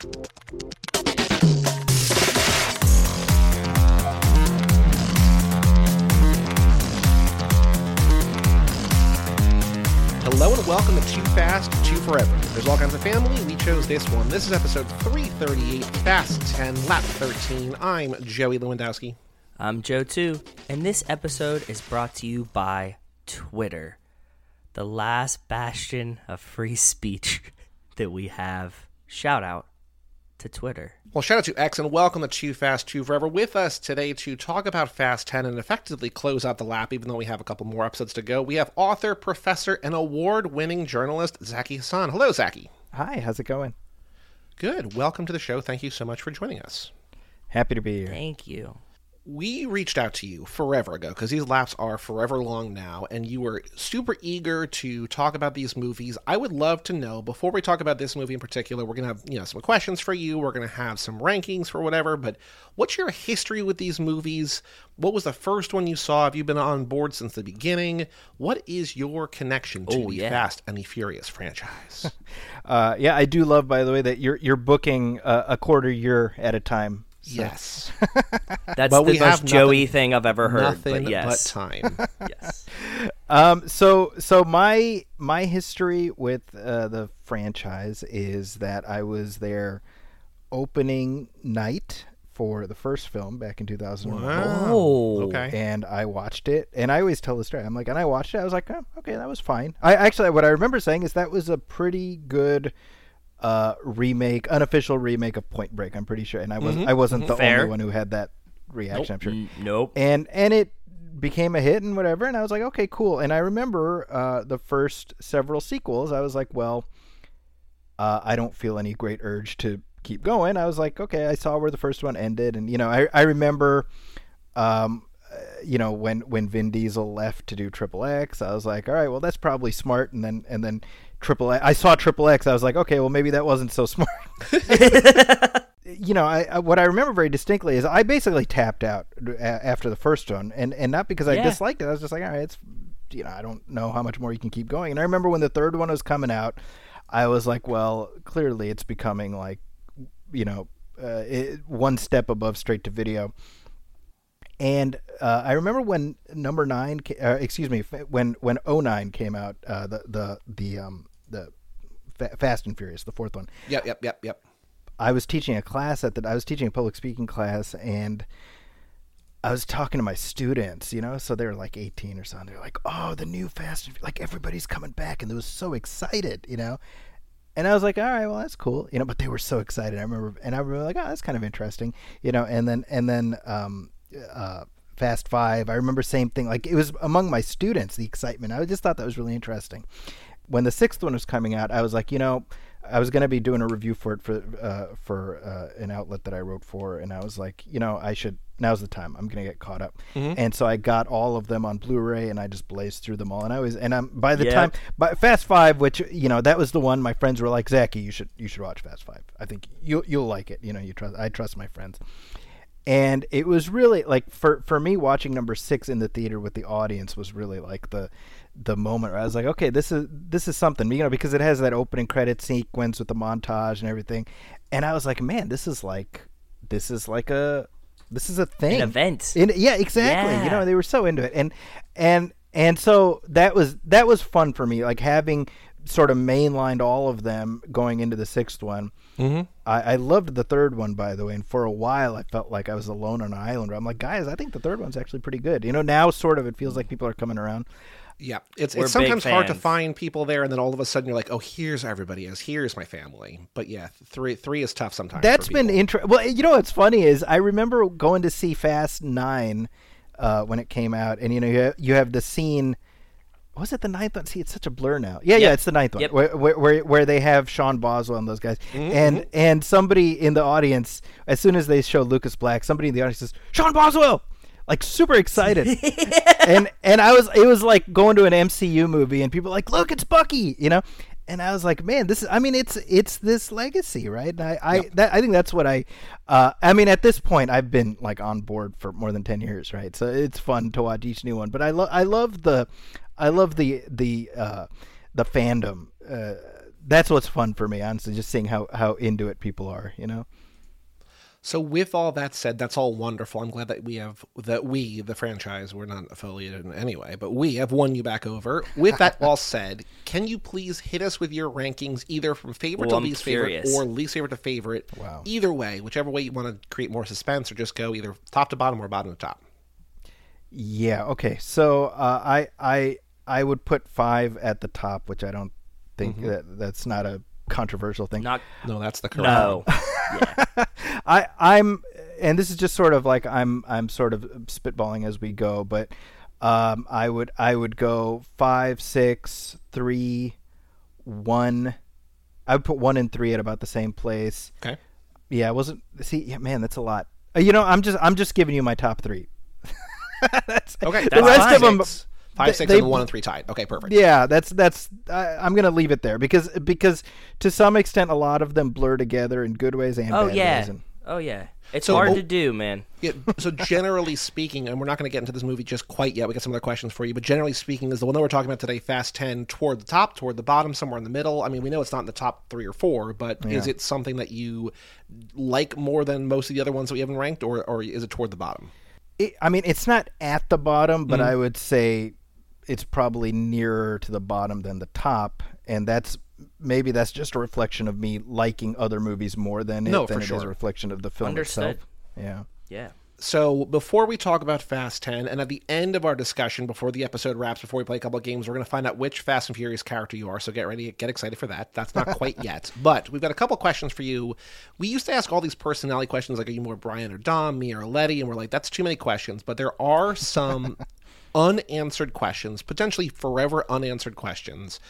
Hello and welcome to Too Fast, Too Forever. There's all kinds of family. We chose this one. This is episode 338, Fast 10, Lap 13. I'm Joey Lewandowski. I'm Joe too, and this episode is brought to you by Twitter, the last bastion of free speech that we have. Shout out to Twitter. Well, shout out to X and welcome to Too Fast, Too Forever with us today to talk about Fast 10 and effectively close out the lap, even though we have a couple more episodes to go. We have author, professor, and award winning journalist Zaki Hasan. Hello, Zaki. Hi, how's it going? Good. Welcome to the show. Thank you so much for joining us. Happy to be here. Thank you. We reached out to you forever ago because these laps are forever long now, and you were super eager to talk about these movies. I would love to know before we talk about this movie in particular. We're gonna have you know some questions for you. We're gonna have some rankings for whatever. But what's your history with these movies? What was the first one you saw? Have you been on board since the beginning? What is your connection to Oh, the yeah. Fast and the Furious franchise? Uh, yeah, I do love, by the way, that you're you're booking uh, a quarter year at a time. So- yes, That's But the we most Joey nothing- thing I've ever heard. nothing but yes, but time. yes. Um. So so my my history with uh, the franchise is that I was there opening night for the first film back in 2001. Oh, okay. and I watched it, and I always tell the story. I'm like, and I watched it. I was like, oh, okay, that was fine. I actually, what I remember saying is that was a pretty good uh, remake, unofficial remake of Point Break. I'm pretty sure, and I was I wasn't the Fair. only one who had that reaction. I'm sure, N- nope. and and it became a hit and whatever. And I was like, okay, cool. And I remember uh, the first several sequels. I was like, well, uh, I don't feel any great urge to keep going. I was like, okay, I saw where the first one ended, and you know, I I remember, um, uh, you know, when when Vin Diesel left to do Triple X, I was like, all right, well, that's probably smart. And then and then Triple I saw Triple X, I was like, okay, well, maybe that wasn't so smart. you know, I, I what I remember very distinctly is I basically tapped out a- after the first one, and and not because I Yeah. disliked it. I was just like, all right, it's you know, I don't know how much more you can keep going. And I remember when the third one was coming out, I was like, well, clearly it's becoming like, you know, uh, it, one step above straight to video. And uh, I remember when number nine, uh, excuse me, when when 09 came out, uh, the the the um the Fa- Fast and Furious, the fourth one. yep, yep, yep, yep. I was teaching a class at that. I was teaching a public speaking class, and I was talking to my students. You know, so they were like 18 or something. They're like, "Oh, the new Fast and like everybody's coming back," and they was so excited. You know, and I was like, "All right, well, that's cool." You know, but they were so excited. I remember, and I remember like, "Oh, that's kind of interesting." You know, and then and then um, uh, Fast Five. I remember same thing. Like it was among my students the excitement. I just thought that was really interesting when the sixth one was coming out, I was like, you know, I was going to be doing a review for it for uh, for uh, an outlet that I wrote for, and I was like, you know, I should. Now's the time. I'm going to get caught up, and so I got all of them on Blu-ray, and I just blazed through them all. And I was, and I'm by the Yep. time, by Fast Five, which you know, that was the one my friends were like, Zaki, you should you should watch Fast Five. I think you you'll like it. You know, you trust. I trust my friends and it was really like for for me watching number six in the theater with the audience was really like the the moment where I was like, okay, this is this is something, you know, because it has that opening credit sequence with the montage and everything, and I was like, man, this is like this is like a this is a thing, An event. In, yeah, exactly. You know, they were so into it, and and and so that was that was fun for me, like having sort of mainlined all of them going into the sixth one. Mm-hmm. I, I loved the third one, by the way, and for a while I felt like I was alone on an island. I'm like, guys, I think the third one's actually pretty good. You know, now sort of it feels like people are coming around. Yeah, it's We're it's sometimes hard to find people there, and then all of a sudden you're like, oh, here's everybody is. Here's my family. But yeah, three three is tough sometimes. That's been interesting. Well, you know what's funny is I remember going to see Fast Nine uh, when it came out, and you know you have, you have the scene. Was it the ninth one? See, it's such a blur now. Yeah, yeah, it's the ninth one Yep. where, where where where they have Sean Boswell and those guys, Mm-hmm, and and somebody in the audience, as soon as they show Lucas Black, somebody in the audience says Sean Boswell, like super excited, and and I was it was like going to an MCU movie, and people were like, look, it's Bucky, you know. And I was like, man, this is. I mean, it's it's this legacy, right? And I I, that, I think that's what I. Uh, I mean, at this point, I've been like on board for more than ten years, right? So it's fun to watch each new one. But I love I love the, I love the the uh, the fandom. Uh, that's what's fun for me, honestly, just seeing how how into it people are. You know. So with all that said, that's all wonderful. I'm glad that we have that we, the franchise, we're not affiliated in any way, but we have won you back over. With that all said, can you please hit us with your rankings, either from favorite Well, to I'm least curious. favorite, or least favorite to favorite? Wow. Either way, whichever way you want to create more suspense, or just go either top to bottom or bottom to top. Yeah. Okay. So uh, I I I would put five at the top, which I don't think that that's not a controversial thing. Not No, that's the correct. no. yeah. I I'm and this is just sort of like I'm I'm sort of spitballing as we go, but um, I would I would go five, six, three, one. I would put one and three at about the same place. Okay. Yeah, I wasn't. See, yeah, man, that's a lot. Uh, You know, I'm just I'm just giving you my top three. that's, Okay. The rest fine. of them, Six. Five, they- six, they- and one and three tied. Okay, perfect. yeah, that's that's. I, I'm gonna leave it there because because to some extent a lot of them blur together in good ways and Oh bad yeah. ways. And, Oh yeah. It's So- hard oh- to do, man. Yeah, so generally speaking, and we're not going to get into this movie just quite yet. We got some other questions for you, but generally speaking, is the one that we're talking about today, Fast Ten, toward the top, toward the bottom, somewhere in the middle. I mean, we know it's not in the top three or four, but is it something that you like more than most of the other ones that we haven't ranked, or or is it toward the bottom? it, I mean, it's not at the bottom, Mm-hmm. but I would say it's probably nearer to the bottom than the top, and that's maybe that's just a reflection of me liking other movies more than it, No, than for it is a sure. reflection of the film Understood. itself. Yeah. Yeah. So before we talk about Fast 10, and at the end of our discussion, before the episode wraps, before we play a couple of games, we're going to find out which Fast and Furious character you are. So get ready, get excited for that. That's not quite yet, but we've got a couple questions for you. We used to ask all these personality questions, like are you more Brian or Dom, me or Letty, and we're like, that's too many questions. But there are some unanswered questions, potentially forever unanswered questions,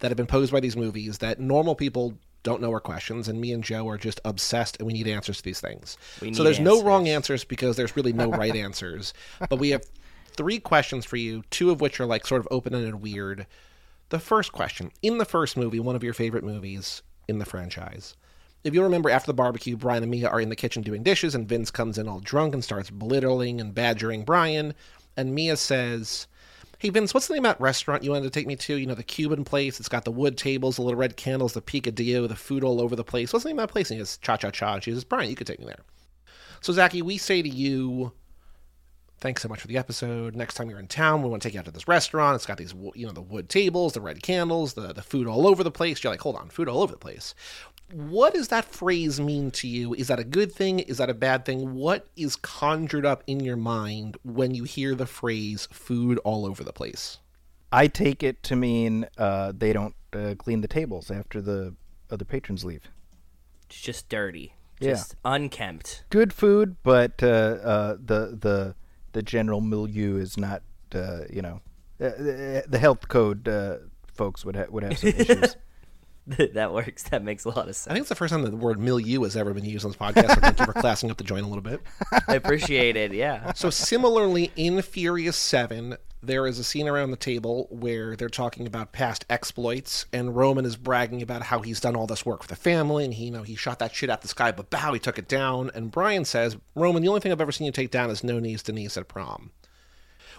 that have been posed by these movies that normal people don't know are questions, and me and Joe are just obsessed, and we need answers to these things. So there's no wrong answers. answers because there's really no right answers. But we have three questions for you, two of which are like sort of open ended weird. The first question In the first movie, one of your favorite movies in the franchise, if you remember after the barbecue, Brian and Mia are in the kitchen doing dishes, and Vince comes in all drunk and starts belittling and badgering Brian. And Mia says, Hey Vince, what's the name of that restaurant you wanted to take me to? You know, the Cuban place. It's got the wood tables, the little red candles, the picadillo, the food all over the place. What's the name of that place? And he goes, Cha Cha Cha. And she says, Brian, you could take me there. So, Zaki, we say to you, thanks so much for the episode. Next time you're in town, we want to take you out to this restaurant. It's got these, you know, the wood tables, the red candles, the, the food all over the place. You're like, hold on, food all over the place. What does that phrase mean to you? Is that a good thing? Is that a bad thing? What is conjured up in your mind when you hear the phrase food all over the place? I take it to mean uh, they don't uh, clean the tables after the other patrons leave. It's just dirty. Yeah. Just unkempt. Good food, but uh, uh, the the the general milieu is not. Uh, you know, uh, the the health code uh, folks would ha- would have some issues. that works. That makes a lot of sense. I think it's the first time that the word milieu has ever been used on this podcast. So thank you for classing up the joint a little bit. I appreciate it. Yeah. So similarly, in Furious Seven, there is a scene around the table where they're talking about past exploits, and Roman is bragging about how he's done all this work for the family, and he, you know, he shot that shit out the sky, but bow, he took it down. And Brian says, Roman, the only thing I've ever seen you take down is no knees Denise at prom.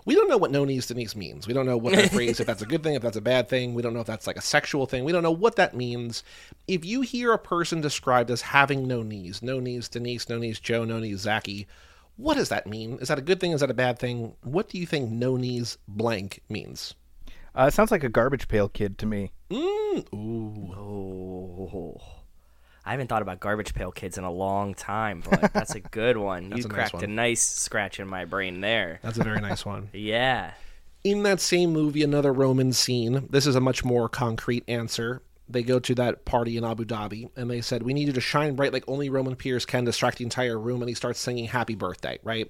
We don't know what no knees Denise means. We don't know what that phrase, if that's a good thing, if that's a bad thing. We don't know if that's like a sexual thing. We don't know what that means. If you hear a person described as having no knees, no knees Denise, no knees Joe, no knees Zaki, what does that mean? Is that a good thing? Is that a bad thing? What do you think no knees blank means? Uh, it sounds like a garbage pail kid to me. Mm, ooh. Oh. I haven't thought about garbage pail kids in a long time, but that's a good one. You a nice cracked one. a nice scratch in my brain there. That's a very nice one. Yeah. in that same movie, another Roman scene. This is a much more concrete answer. They go to that party in Abu Dhabi, and they said, "We need you to shine bright like only Roman Pierce can, distract the entire room." And he starts singing "Happy Birthday," right?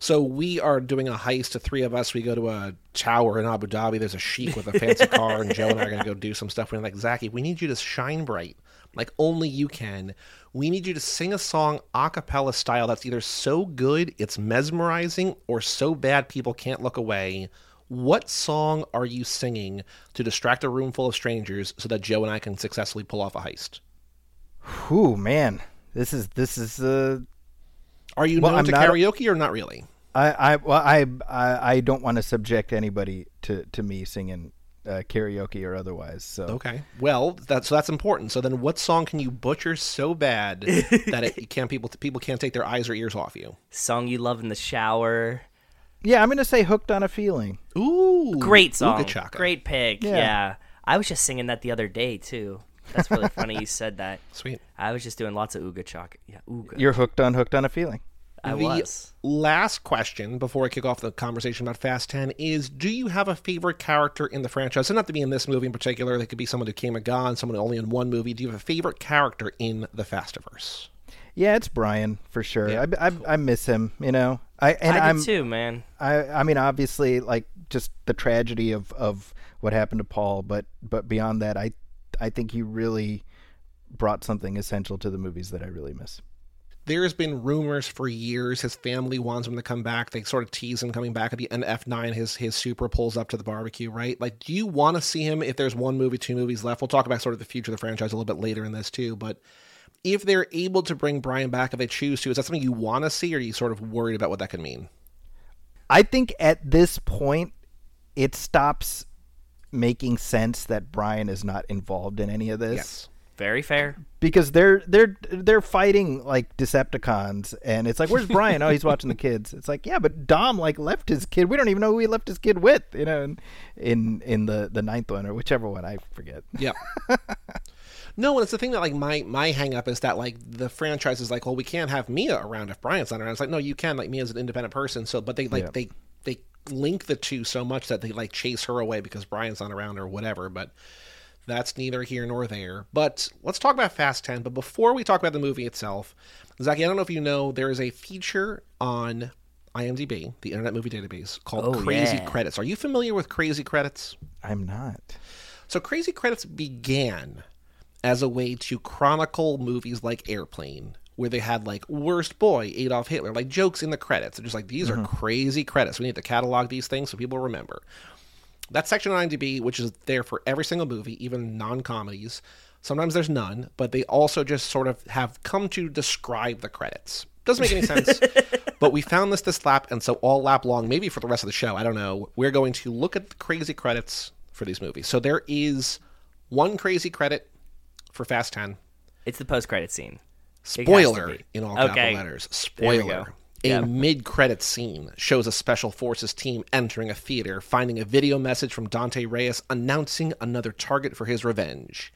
So we are doing a heist. The three of us, we go to a tower in Abu Dhabi. There's a sheik with a fancy car, and Joe and I are gonna go do some stuff. We're like, Zaki, we need you to shine bright like only you can. We need you to sing a song a cappella style that's either so good it's mesmerizing or so bad people can't look away. What song are you singing to distract a room full of strangers so that Joe and I can successfully pull off a heist? Whew, man, this is this is uh, Are you Well, known I'm to a- karaoke or not really? I I well I I, I don't want to subject anybody to to me singing uh, karaoke or otherwise. So Okay. Well, that's so that's important. So then, what song can you butcher so bad that it can't people people can't take their eyes or ears off you? Song you love in the shower. yeah, I'm gonna say "Hooked on a Feeling." Ooh, Great song. Ooga chaka. Great pick. Yeah. Yeah. I was just singing that the other day too. That's really funny you said that. Sweet. I was just doing lots of ooga chaka. Yeah, ooga. You're hooked on "Hooked on a Feeling." I the was. last question before I kick off the conversation about Fast 10 is Do you have a favorite character in the franchise? Doesn't to be in this movie in particular. They could be someone who came and gone, someone only in one movie. Do you have a favorite character in the Fastiverse? Yeah, it's Brian for sure. Yeah. I, I, I miss him. You know, I and I am too, man. I I mean, obviously, like just the tragedy of of what happened to Paul, but but beyond that, I I think he really brought something essential to the movies that I really miss. There's been rumors for years his family wants him to come back. They sort of tease him coming back at the end of F9. His his super pulls up to the barbecue, right? Like, do you want to see him if there's one movie, two movies left? We'll talk about sort of the future of the franchise a little bit later in this too. But if they're able to bring Brian back, if they choose to, is that something you want to see, or are you sort of worried about what that could mean? I think at this point, it stops making sense that Brian is not involved in any of this. Yes. Very fair. because they're they're they're fighting like Decepticons, and it's like, where's Brian? oh, he's watching the kids. It's like, yeah, but Dom like left his kid. We don't even know who he left his kid with. You know, in in, in the the ninth one or whichever one I forget. Yep. no, and it's the thing that like my my hang up is that like the franchise is like, well, we can't have Mia around if Brian's not around. It's like, no, you can. Like Mia's an independent person. So, but they like Yeah. they they link the two so much that they like chase her away because Brian's not around or whatever. But that's neither here nor there. But let's talk about Fast 10. But before we talk about the movie itself, Zaki, I don't know if you know, there is a feature on IMDb, the Internet Movie Database, called Oh, Crazy yeah. Credits. Are you familiar with Crazy Credits? I'm not. So Crazy Credits began as a way to chronicle movies like Airplane, where they had like worst boy Adolf Hitler, like jokes in the credits. They're just like these are mm-hmm. crazy credits. We need to catalog these things so people remember. That section on IMDb, which is there for every single movie, even non-comedies. Sometimes there's none, but they also just sort of have come to describe the credits. Doesn't make any sense, but we found this this lap, and so all lap long, maybe for the rest of the show, I don't know. We're going to look at the crazy credits for these movies. So there is one crazy credit for Fast 10. It's the post credit scene. Spoiler in all capital Okay. letters. Spoiler. A Yeah. mid-credit scene shows a special forces team entering a theater, finding a video message from Dante Reyes announcing another target for his revenge.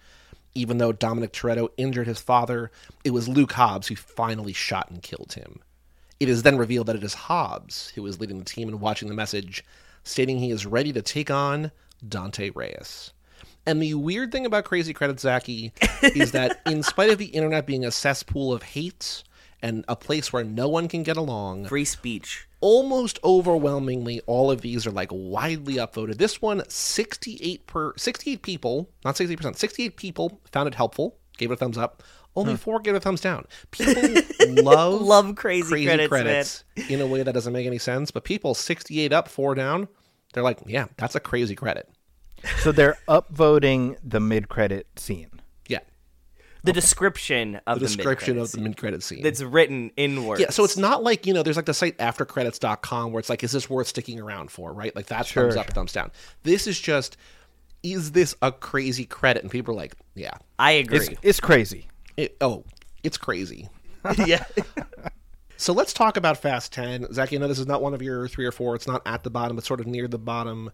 Even though Dominic Toretto injured his father, it was Luke Hobbs who finally shot and killed him. It is then revealed that it is Hobbs who is leading the team and watching the message, stating he is ready to take on Dante Reyes. And the weird thing about Crazy Credit Zaki, is that in spite of the internet being a cesspool of hate and a place where no one can get along, Free speech. almost overwhelmingly all of these are like widely upvoted. This one, 68 per 68 people, not 60%, 68 people found it helpful, gave it a thumbs up. Only four gave it a thumbs down. People love Love crazy, credits, in a way that doesn't make any sense, but people 68 up, four down, they're like, yeah, that's a crazy credit. So they're upvoting the mid-credit scene. Yeah. The description of The the, description of the mid-credit scene. That's written in words. Yeah, so it's not like, you know, there's like the site aftercredits.com where it's like, is this worth sticking around for, right? Like that Sure, thumbs up, thumbs down. This is just, is this a crazy credit? And people are like, yeah. I agree. It's it's crazy. It, oh, it's crazy. yeah. So let's talk about Fast 10. Zach, I know this is not one of your three or four. It's not at the bottom, it's sort of near the bottom.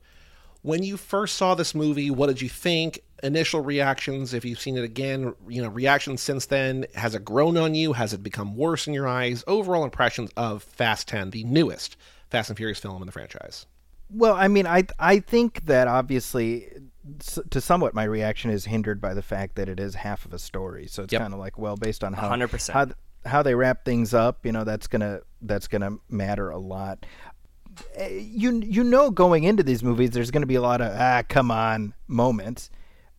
When you first saw this movie, what did you think? Initial reactions, if you've seen it again, you know, reactions since then. Has it grown on you? Has it become worse in your eyes? Overall impressions of Fast 10, the newest Fast and Furious film in the franchise. Well, I mean, I I think that obviously, to somewhat, my reaction is hindered by the fact that it is half of a story. So it's Yep. kind of like, well, based on how 100%. how how they wrap things up, you know, that's gonna that's gonna matter a lot. Eh, You you know, going into these movies, there's gonna be a lot of ah, come on moments.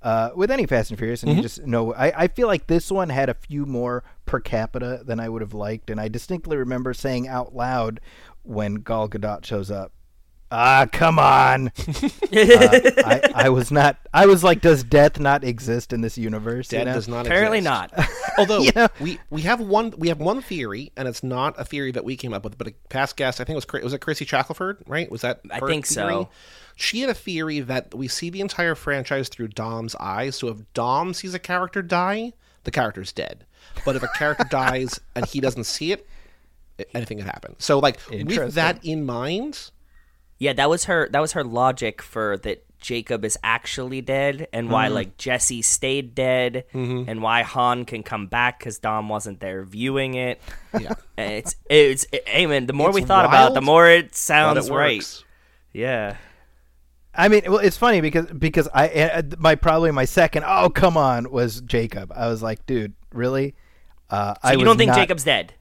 Uh, with any Fast and Furious, and you just know, I, I feel like this one had a few more per capita than I would have liked, and I distinctly remember saying out loud when Gal Gadot shows up, Ah, come on. uh, I, I was not. I was like, does death not exist in this universe? you know? does not Apparently exist. not. Although You know? we we have one we have one theory, and it's not a theory that we came up with, but a past guest, I think it was Chris- was it Chrissy Shackelford, right? Was that I her think so. Theory? She had a theory that we see the entire franchise through Dom's eyes. So if Dom sees a character die, the character's dead. But if a character dies and he doesn't see it, anything could happen. So like with that in mind, Yeah, that was her. That was her logic for that. Jacob is actually dead, and why Mm-hmm. like Jesse stayed dead, and why Han can come back because Dom wasn't there viewing it. yeah, And it's it's it, hey man, the more It's we thought about it, the more it sounds it right. Yeah. I mean, well, it's funny because because I uh, my probably my second. Oh, come on, was Jacob. I was like, dude, really? Uh, So I you don't think not- Jacob's dead?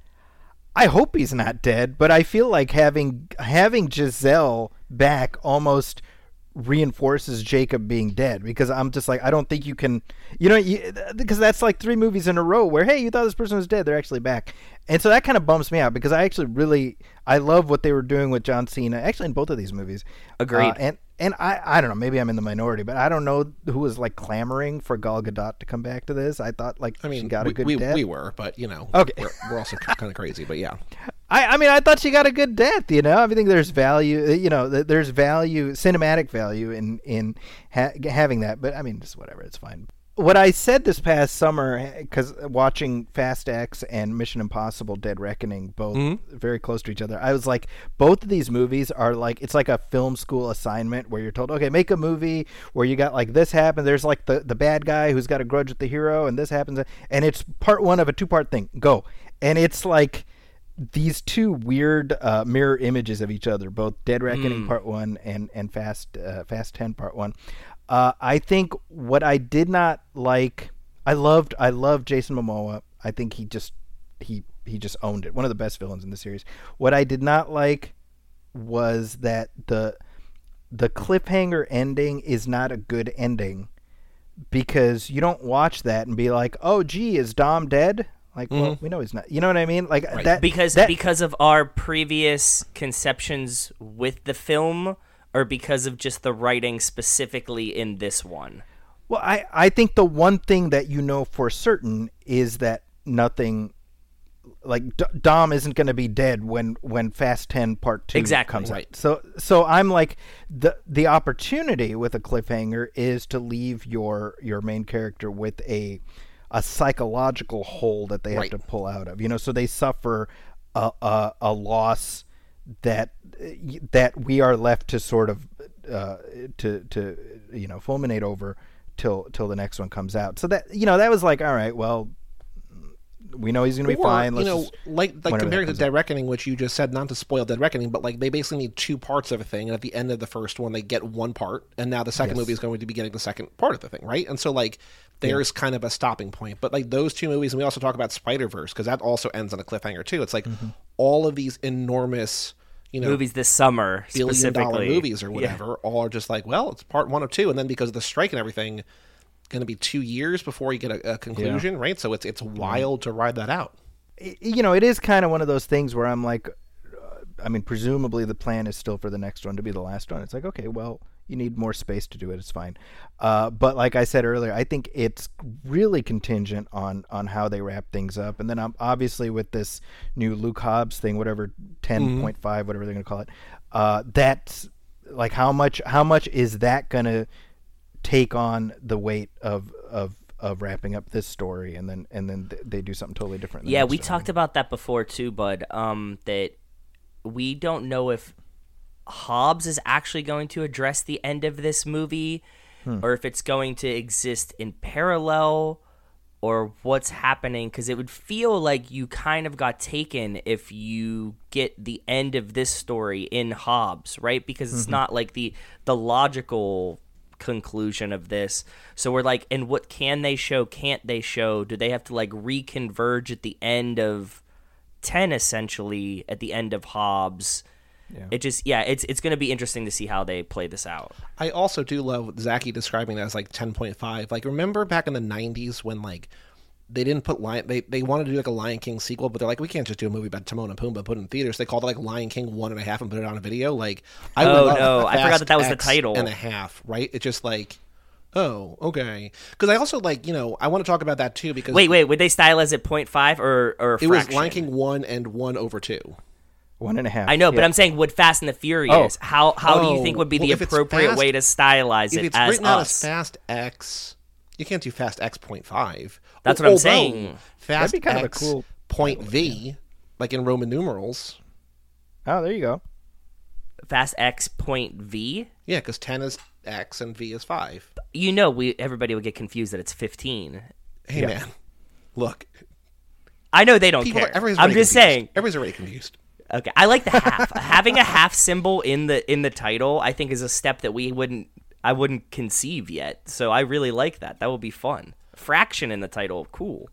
I hope he's not dead, but I feel like having having Giselle back almost reinforces Jacob being dead because I'm just like I don't think you can, you know, you, because that's like three movies in a row where hey, you thought this person was dead, they're actually back, and so that kind of bumps me out because I actually really I love what they were doing with John Cena actually in both of these movies. Agreed. Uh, and and I I don't know maybe I'm in the minority, but I don't know who was like clamoring for Gal Gadot to come back to this. I thought like I mean, she got we, a good we, death. we were, but you know, Okay. we're, we're also kind of crazy, but yeah. I, I mean, I thought she got a good death. You know, I think there's value. uh, You know, there's value, cinematic value in in ha- having that. But I mean, just whatever. It's fine. What I said this past summer, because watching Fast X and Mission Impossible: Dead Reckoning, both very close to each other, I was like, both of these movies are like it's like a film school assignment where you're told, okay, make a movie where you got like this happen. There's like the the bad guy who's got a grudge with the hero, and this happens, and it's part one of a two part thing. Go, and it's like these two weird uh, mirror images of each other, both Dead Reckoning Part One and and Fast uh, Fast Ten Part One. Uh, I think what I did not like, I loved I loved Jason Momoa. I think he just he he just owned it. One of the best villains in the series. What I did not like was that the the cliffhanger ending is not a good ending because you don't watch that and be like, "Oh, gee, is Dom dead?" Like, well, we know he's not. You know what I mean? Like that Because that, because of our previous conceptions with the film, or because of just the writing specifically in this one. Well, I, I think the one thing that you know for certain is that nothing, like D- Dom isn't going to be dead when when Fast Ten Part Two Exactly. comes Right. out. So so I'm like the the opportunity with a cliffhanger is to leave your your main character with a a psychological hole that they have to pull out of. You know, so they suffer a a, a loss that that we are left to sort of uh, to to you know fulminate over till till the next one comes out. So that you know that was like all right, well we know he's going to be Or, fine. you Let's know, just- like like comparing to comes Dead Reckoning, which you just said, not to spoil Dead Reckoning, but like they basically need two parts of a thing, and at the end of the first one, they get one part, and now the second Yes. movie is going to be getting the second part of the thing, right? And so like there's kind of a stopping point, but like those two movies, and we also talk about Spider Verse because that also ends on a cliffhanger too. It's like Mm-hmm. all of these enormous, you know, Movies this summer, billion specifically. dollar movies or Yeah. whatever, all are just like, well, it's part one of two, and then because of the strike and everything, going to be two years before you get a, a conclusion, right? So it's it's wild to ride that out. you know, it is kind of one of those things where I'm like, uh, I mean, presumably the plan is still for the next one to be the last one. It's like, okay, well, you need more space to do it. It's fine. Uh, but like I said earlier, I think it's really contingent on on how they wrap things up. And then um, obviously with this new Luke Hobbs thing, whatever ten point five, whatever they're gonna call it, uh, that's like how much how much is that gonna take on the weight of of of wrapping up this story and then and then th- they do something totally different. Yeah, we one. talked about that before too, bud. Um, that we don't know if Hobbs is actually going to address the end of this movie, or if it's going to exist in parallel, or what's happening. Because it would feel like you kind of got taken if you get the end of this story in Hobbs, right? Because it's not like the the logical conclusion of this. So we're like, and what can they show? Can't they show? Do they have to like reconverge at the end of ten, essentially at the end of Hobbs? Yeah. It just, yeah, it's it's going to be interesting to see how they play this out. I also do love Zaki describing that as like 10.5. Like, remember back in the 90s when like they didn't put Lion. They they wanted to do like a Lion King sequel, but they're like, we can't just do a movie about Timon and Pumbaa put it in theaters. They called it like Lion King one and a half and put it on a video. Like, I Oh, no, a I forgot that that was the title. and a half. Right? It's just like, oh, okay. Because I also like you know I want to talk about that too because Wait, wait, would they stylize it 0.5 or or a it was fraction? Lion King one and one over two. One and a half. I know, but Yeah. I'm saying would Fast and the Furious? Oh. How how do you think Oh, would be well, the appropriate Fast- way to stylize If it it's as written out us? as Fast X, you can't do Fast X point five. That's what I'm saying. Fast That'd be kind of a X cool point V, like in Roman numerals. Oh, there you go. Fast X point V. Yeah, because ten is X and V is five. You know, we everybody would get confused that it's 15. Hey Yeah. man, look, I know they don't people. care. Everybody's I'm already just confused. saying. Everybody's already confused. Okay, I like the half. Having a half symbol in the in the title, I think, is a step that we wouldn't I wouldn't conceive yet. So I really like that. That would be fun. Fraction in the title, cool.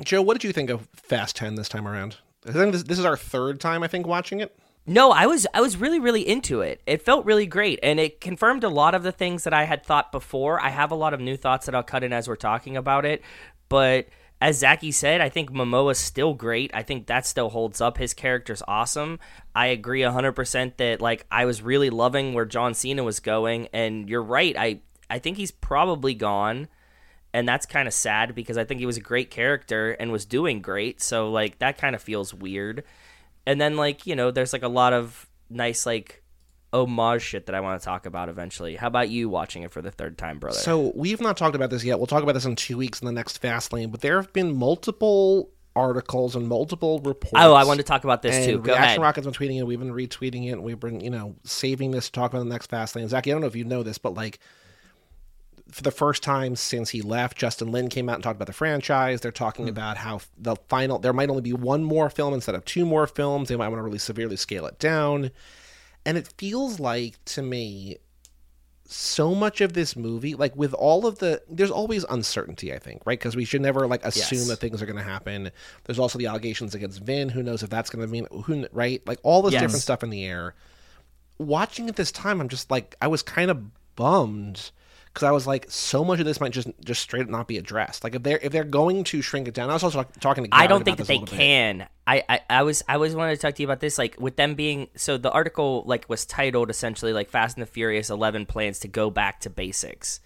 Joe, what did you think of Fast Ten this time around? I think this, this is our third time, I think, watching it. No, I was I was really really into it. It felt really great, and it confirmed a lot of the things that I had thought before. I have a lot of new thoughts that I'll cut in as we're talking about it, but as Zaki said, I think Momoa's still great. I think that still holds up. His character's awesome. I agree 100% that like I was really loving where John Cena was going and you're right. I I think he's probably gone and that's kind of sad because I think he was a great character and was doing great. So like that kind of feels weird. And then like, you know, there's like a lot of nice like homage shit that I want to talk about eventually. How about you watching it for the third time, brother? So we've not talked about this yet. We'll talk about this in two weeks in the next Fast Lane. But there have been multiple articles and multiple reports. oh, I want to talk about this and too. Go Reaction ahead. Rocket's been tweeting it. We've been retweeting it. And we've been, you know, saving this to talk about the next Fast Lane. Zach, I don't know if you know this, but like for the first time since he left, Justin Lin came out and talked about the franchise. They're talking Hmm. about how the final there might only be one more film instead of two more films. They might want to really severely scale it down. And it feels like to me so much of this movie like with all of the there's always uncertainty i think right? Because we should never like assume Yes. that things are going to happen. There's also the allegations against vin. Who knows if that's going to mean who right? Like all this Yes. different stuff in the air. Watching it this time i'm just like i was kind of bummed because i was like so much of this might just just straight up not be addressed like if they're if they're going to shrink it down i was also talk, talking to I don't think that they bit. can. I, I, I was I was wanted to talk to you about this, like with them being so the article like was titled essentially like Fast and the Furious Eleven plans to go back to basics.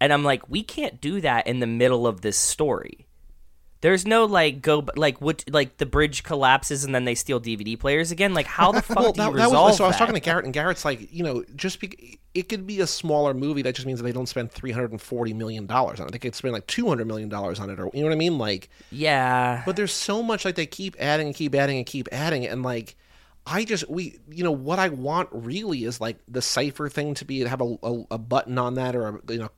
And I'm like, we can't do that in the middle of this story. There's no like go like what like the bridge collapses and then they steal DVD players again. Like how the fuck well, do you that, that resolve was so. I was that? talking to Garrett, and Garrett's like, you know, just be, it could be a smaller movie. That just means that they don't spend three hundred and forty million dollars on it. They could spend like two hundred million dollars on it, or you know what I mean? Like, yeah, but there's so much like they keep adding and keep adding and keep adding, and like. I just we you know what I want really is like the cipher thing to be to have a, a, a button on that or a, you know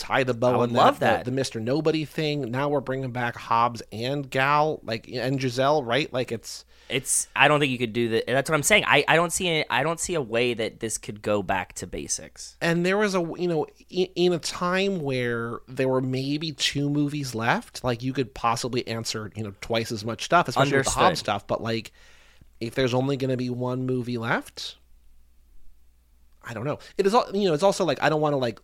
tie the bow I on love that, that. The, the Mr. Nobody thing. Now we're bringing back Hobbs and Gal like and Giselle right like it's it's I don't think you could do that. That's what I'm saying. I, I don't see a, I don't see a way that this could go back to basics. and there was a you know in, in a time where there were maybe two movies left like you could possibly answer you know twice as much stuff especially with the. Hobbs stuff but like if there's only going to be one movie left I don't know. It is, all you know, it's also like I don't want to like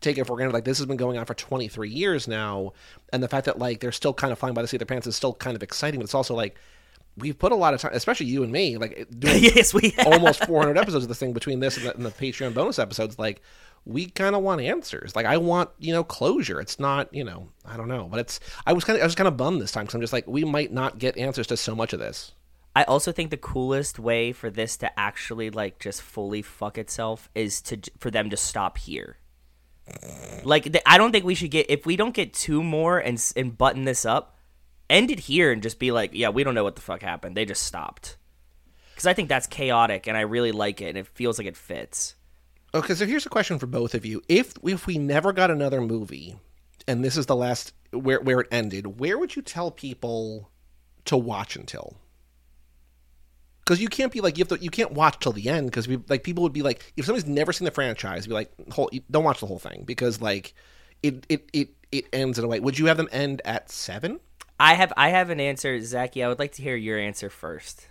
take it for granted. Like this has been going on for 23 years now, and the fact that like they're still kind of flying by the seat of their pants is still kind of exciting. But it's also like we've put a lot of time, especially you and me, like doing yes, we have. almost 400 episodes of this thing between this and the, and the Patreon bonus episodes. Like, we kind of want answers. Like, I want you know closure. It's not you know I don't know, but it's I was kind of I was kind of bummed this time because I'm just like we might not get answers to so much of this. I also think the coolest way for this to actually like just fully fuck itself is to for them to stop here. Like th- I don't think we should get if we don't get two more and and button this up, end it here and just be like, yeah, we don't know what the fuck happened. They just stopped. Cuz I think that's chaotic and I really like it and it feels like it fits. Okay, so here's a question for both of you: If if we never got another movie, and this is the last where where it ended, where would you tell people to watch until? Because you can't be like you have to you can't watch till the end because we like people would be like if somebody's never seen the franchise, be like whole, don't watch the whole thing because like it it it it ends in a way. Would you have them end at seven? I have I have an answer, Zaki. I would like to hear your answer first.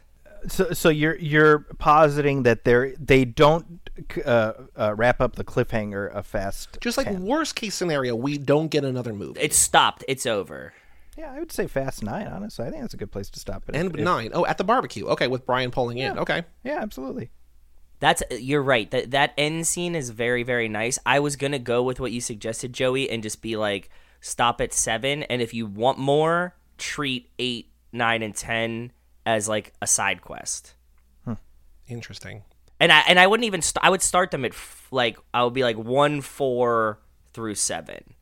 So, so you're you're positing that they they don't uh, uh, wrap up the cliffhanger a Fast. Just like 10. worst case scenario, we don't get another movie. It's stopped. It's over. Yeah, I would say Fast Nine. Honestly, I think that's a good place to stop it. And If- if- nine. Oh, at the barbecue. Okay, with Brian pulling in. Okay. Yeah, absolutely. That's you're right. That that end scene is very very nice. I was gonna go with what you suggested, Joey, and just be like, stop at seven, and if you want more, treat eight, nine, and ten as like a side quest. Hmm. Interesting. And I and I wouldn't even st- I would start them at f- like I would be like one four through seven.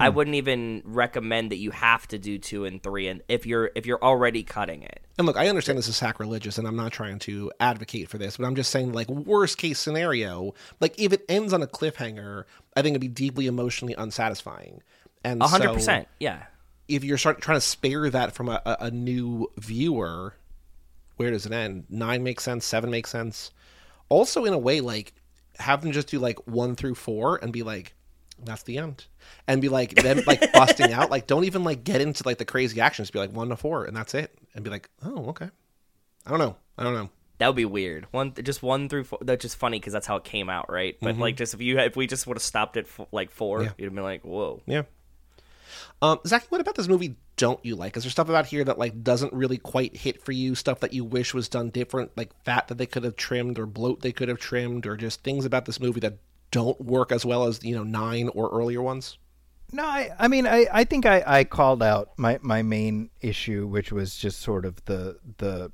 I hmm. wouldn't even recommend that you have to do two and three, and if you're if you're already cutting it. And look, I understand this is sacrilegious, and I'm not trying to advocate for this, but I'm just saying, like, worst case scenario, like, if it ends on a cliffhanger, I think it'd be deeply emotionally unsatisfying. And A hundred so percent, yeah. if you're start, trying to spare that from a, a, a new viewer, where does it end? Nine makes sense. Seven makes sense. Also, in a way, like have them just do like one through four and be like, that's the end, and be like them like busting out. Like, don't even like get into like the crazy actions be like one to four, and that's it, and be like, oh, okay. I don't know. I don't know. That would be weird. One, just one through four. That's just funny because that's how it came out, right? But like, just if you if we just would have stopped at f- like four, Yeah. you'd have been like, whoa. Yeah. Um, Zach, what about this movie don't you like? Is there stuff about here that like doesn't really quite hit for you? Stuff that you wish was done different, like fat that they could have trimmed or bloat they could have trimmed, or just things about this movie that don't work as well as you know nine or earlier ones? No, I, I mean, I, I think I, I called out my, my main issue, which was just sort of the the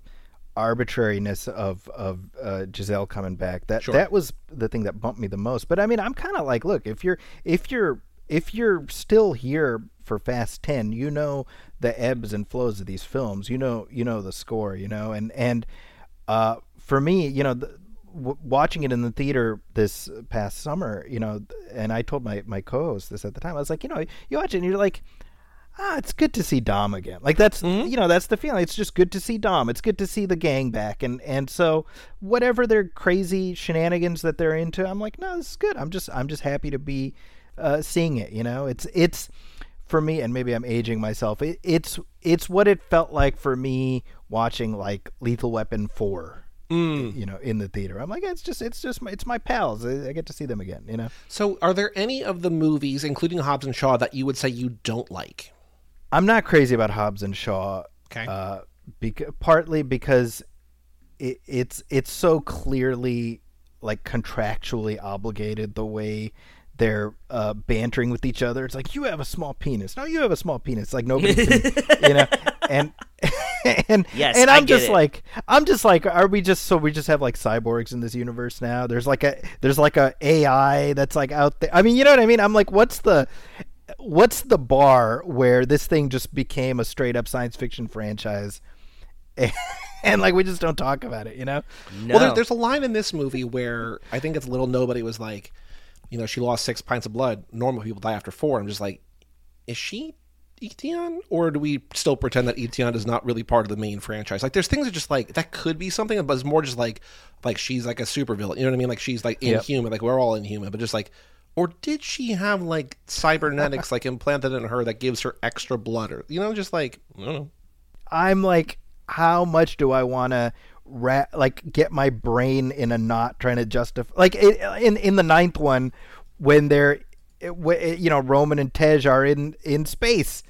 arbitrariness of of uh, Giselle coming back. That Sure. that was the thing that bumped me the most. But I mean, I'm kind of like, look, if you're if you're if you're still here for Fast Ten, you know the ebbs and flows of these films. You know you know the score. You know, and and uh, for me, you know. The, w- watching it in the theater this past summer, you know, and I told my, my co-host this at the time. I was like, you know, you watch it and you're like, ah, it's good to see Dom again. Like that's you know that's the feeling. It's just good to see Dom. It's good to see the gang back, and and so whatever their crazy shenanigans that they're into, I'm like, no, this is good. I'm just I'm just happy to be uh, seeing it. You know, it's it's for me, and maybe I'm aging myself. It, it's it's what it felt like for me watching like Lethal Weapon four. You know, in the theater, I'm like, it's just, it's just, my, it's my pals. I, I get to see them again. You know, So, are there any of the movies, including Hobbs and Shaw, that you would say you don't like? I'm not crazy about Hobbs and Shaw. Okay. Uh, bec- partly because it, it's it's so clearly like contractually obligated the way they're uh, bantering with each other. It's like you have a small penis. No, you have a small penis. Like nobody, can, you know. And and Yes, and I I'm just it. like I'm just like, are we just so we just have like cyborgs in this universe now? There's like a there's like a AI that's like out there. I mean, you know what I mean? I'm like, what's the what's the bar where this thing just became a straight up science fiction franchise and, and, like we just don't talk about it you know No. Well, there, there's a line in this movie where I think it's Little Nobody was like, you know, she lost six pints of blood. Normal people die after four. I'm just like, is she Eteon, or do we still pretend that Eteon is not really part of the main franchise? Like, there's things that just like that could be something, but it's more just like, like she's like a supervillain. You know what I mean? Like she's like Yep. inhuman. Like we're all inhuman, but just like. Or did she have like cybernetics like implanted in her that gives her extra blood, or you know, just like I don't know. i'm like how much do i want to ra- like get my brain in a knot trying to justify like it, in in the ninth one when they're it, you know roman and tej are in in space.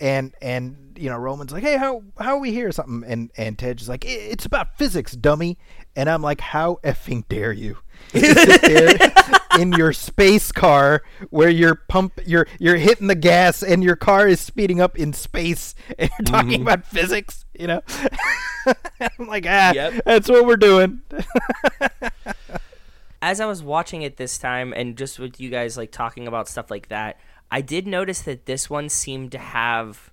And and you know roman's like hey how how are we here? or something. And and tej is like it's about physics dummy. And i'm like how effing dare you? To sit there in your space car where you're pump you're you're hitting the gas and your car is speeding up in space and you're talking about physics you know? I'm like ah Yep. that's what we're doing as I was watching it this time, and just with you guys like talking about stuff like that, I did notice that this one seemed to have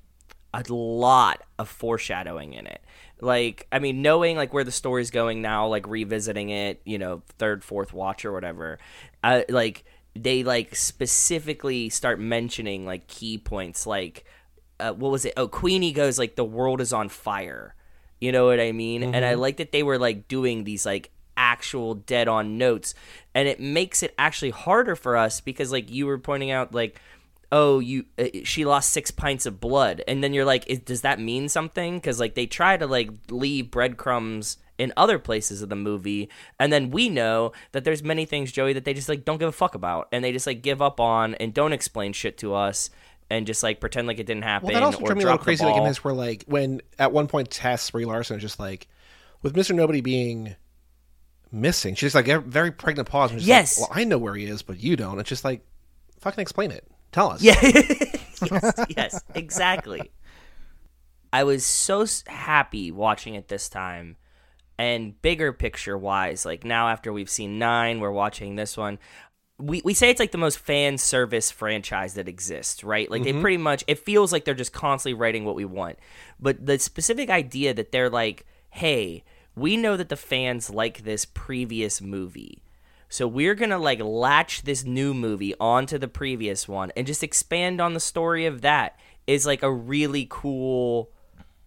a lot of foreshadowing in it. Like, I mean, knowing like where the story's going now, like revisiting it, you know, third, fourth watch or whatever, uh, like they like specifically start mentioning like key points, like uh, what was it? Oh, Queenie goes like the world is on fire. You know what I mean? And I like that they were like doing these like actual dead on notes. And it makes it actually harder for us because like you were pointing out like oh you uh, she lost 6 pints of blood. And then you're like does that mean something? Cuz like they try to like leave breadcrumbs in other places of the movie. And then we know that there's many things Joey that they just like don't give a fuck about. And they just like give up on and don't explain shit to us and just like pretend like it didn't happen. Well, that also or drove me a little crazy, like in this, where like when at one point Tess Brie Larson is just like, with Mister Nobody being missing, she's like a very pregnant pause. And just Yes. like, well, I know where he is, but you don't. It's just like, fucking explain it. Tell us. Yeah. yes, yes, exactly. I was so happy watching it this time. And bigger picture wise, like now after we've seen nine, we're watching this one. We, we say it's like the most fan service franchise that exists, right? Like they mm-hmm. pretty much, it feels like they're just constantly writing what we want. But the specific idea that they're like, hey, we know that the fans like this previous movie. So we're gonna like latch this new movie onto the previous one and just expand on the story of that is like a really cool,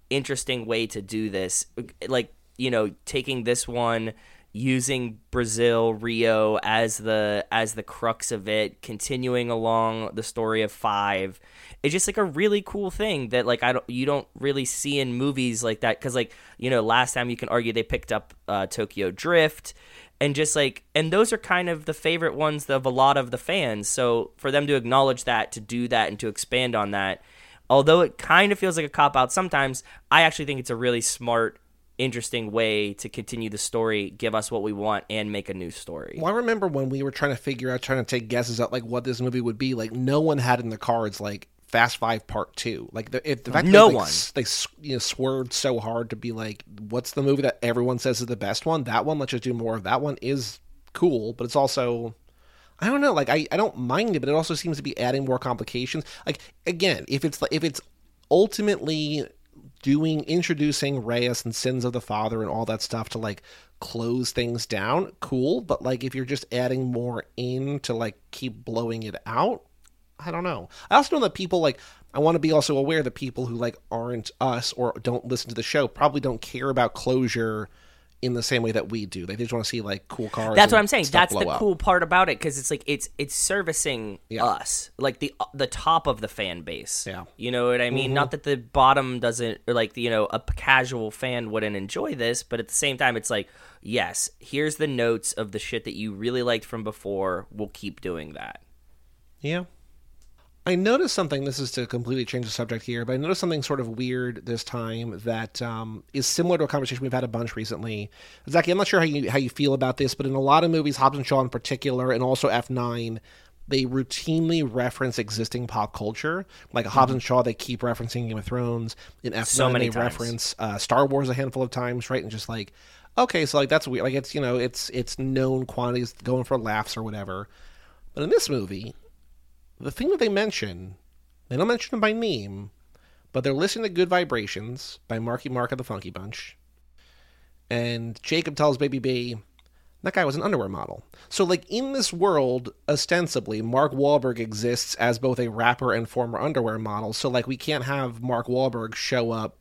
interesting way to do this. Like you know, taking this one, using Brazil Rio as the as the crux of it, continuing along the story of five. It's just like a really cool thing that like I don't you don't really see in movies like that because like you know last time you can argue they picked up uh, Tokyo Drift and just like and those are kind of the favorite ones of a lot of the fans so for them to acknowledge that to do that and to expand on that although it kind of feels like a cop out sometimes i actually think it's a really smart interesting way to continue the story give us what we want and make a new story Well, I remember when we were trying to figure out, trying to take guesses at like what this movie would be. Like, no one had in the cards like Fast Five Part Two. Like, the, if the fact No that they, one. s- they you know swerved so hard to be like, what's the movie that everyone says is the best one? That one. Let's just do more of that one. Is cool, but it's also. I don't know. Like I, I don't mind it, but it also seems to be adding more complications. Like again, if it's if it's ultimately doing introducing Reyes and sins of the father and all that stuff to like close things down, cool. But like if you're just adding more in to like keep blowing it out, I don't know. I also know that people like I want to be also aware that people who like aren't us or don't listen to the show probably don't care about closure in the same way that we do. They just want to see like cool cars. that's what i'm saying that's the up. cool part about it because it's like it's it's servicing Yeah. us like the the top of the fan base Yeah. you know what i mean not mm-hmm. that the bottom doesn't or like you know a casual fan wouldn't enjoy this but at the same time it's like yes here's the notes of the shit that you really liked from before we'll keep doing that Yeah. I noticed something. This is to completely change the subject here, but I noticed something sort of weird this time that um, is similar to a conversation we've had a bunch recently. Zaki, I'm not sure how you how you feel about this, but in a lot of movies, Hobbs and Shaw in particular, and also F9, they routinely reference existing pop culture. Like Hobbs and Shaw, they keep referencing Game of Thrones. In F9, So many they times. reference uh, Star Wars a handful of times, right? And just like, okay, so like that's weird. Like it's you know it's it's known quantities going for laughs or whatever. But in this movie, the thing that they mention, they don't mention them by name, but they're listening to Good Vibrations by Marky Mark of the Funky Bunch. And Jacob tells Baby B, that guy was an underwear model. So, like, in this world, ostensibly, Mark Wahlberg exists as both a rapper and former underwear model. So, like, we can't have Mark Wahlberg show up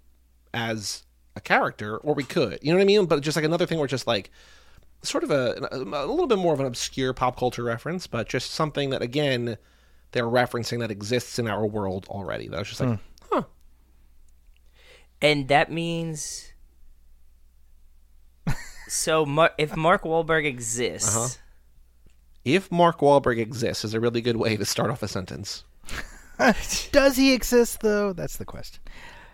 as a character, or we could. You know what I mean? But just like another thing where just like, sort of a, a little bit more of an obscure pop culture reference, but just something that, again, they're referencing that exists in our world already. That was just like, huh. and that means so Mar- if mark Wahlberg exists Uh-huh. If Mark Wahlberg exists is a really good way to start off a sentence. Does he exist though? That's the question.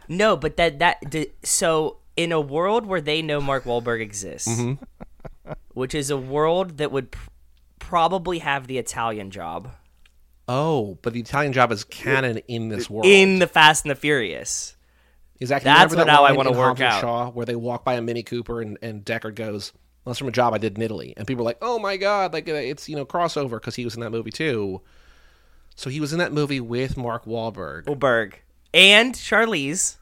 No, but that that d- so in a world where they know Mark Wahlberg exists, Mm-hmm. which is a world that would pr- probably have the Italian job Oh, but the Italian job is canon in this world. in the Fast and the Furious. exactly. that's what that now I wanna work Hobbs out. Shaw where they walk by a Mini Cooper and, and Deckard goes, well, "That's from a job I did in Italy," and people are like, "Oh my god, like uh, it's you know crossover because he was in that movie too." So he was in that movie with Mark Wahlberg. Wahlberg and Charlize.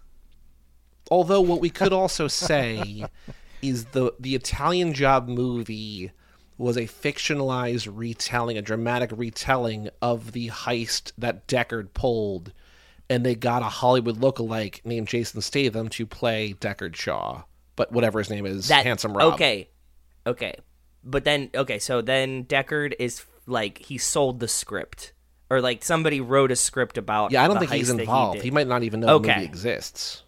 Although what we could also say is the the Italian Job movie was a fictionalized retelling, a dramatic retelling of the heist that Deckard pulled, and they got a Hollywood lookalike named Jason Statham to play Deckard Shaw, but whatever his name is, That handsome Rob. Okay, okay, but then okay, so then Deckard is like he sold the script, or like somebody wrote a script about. Yeah, I don't the think he's involved. He, He, might not even know the Okay. movie exists.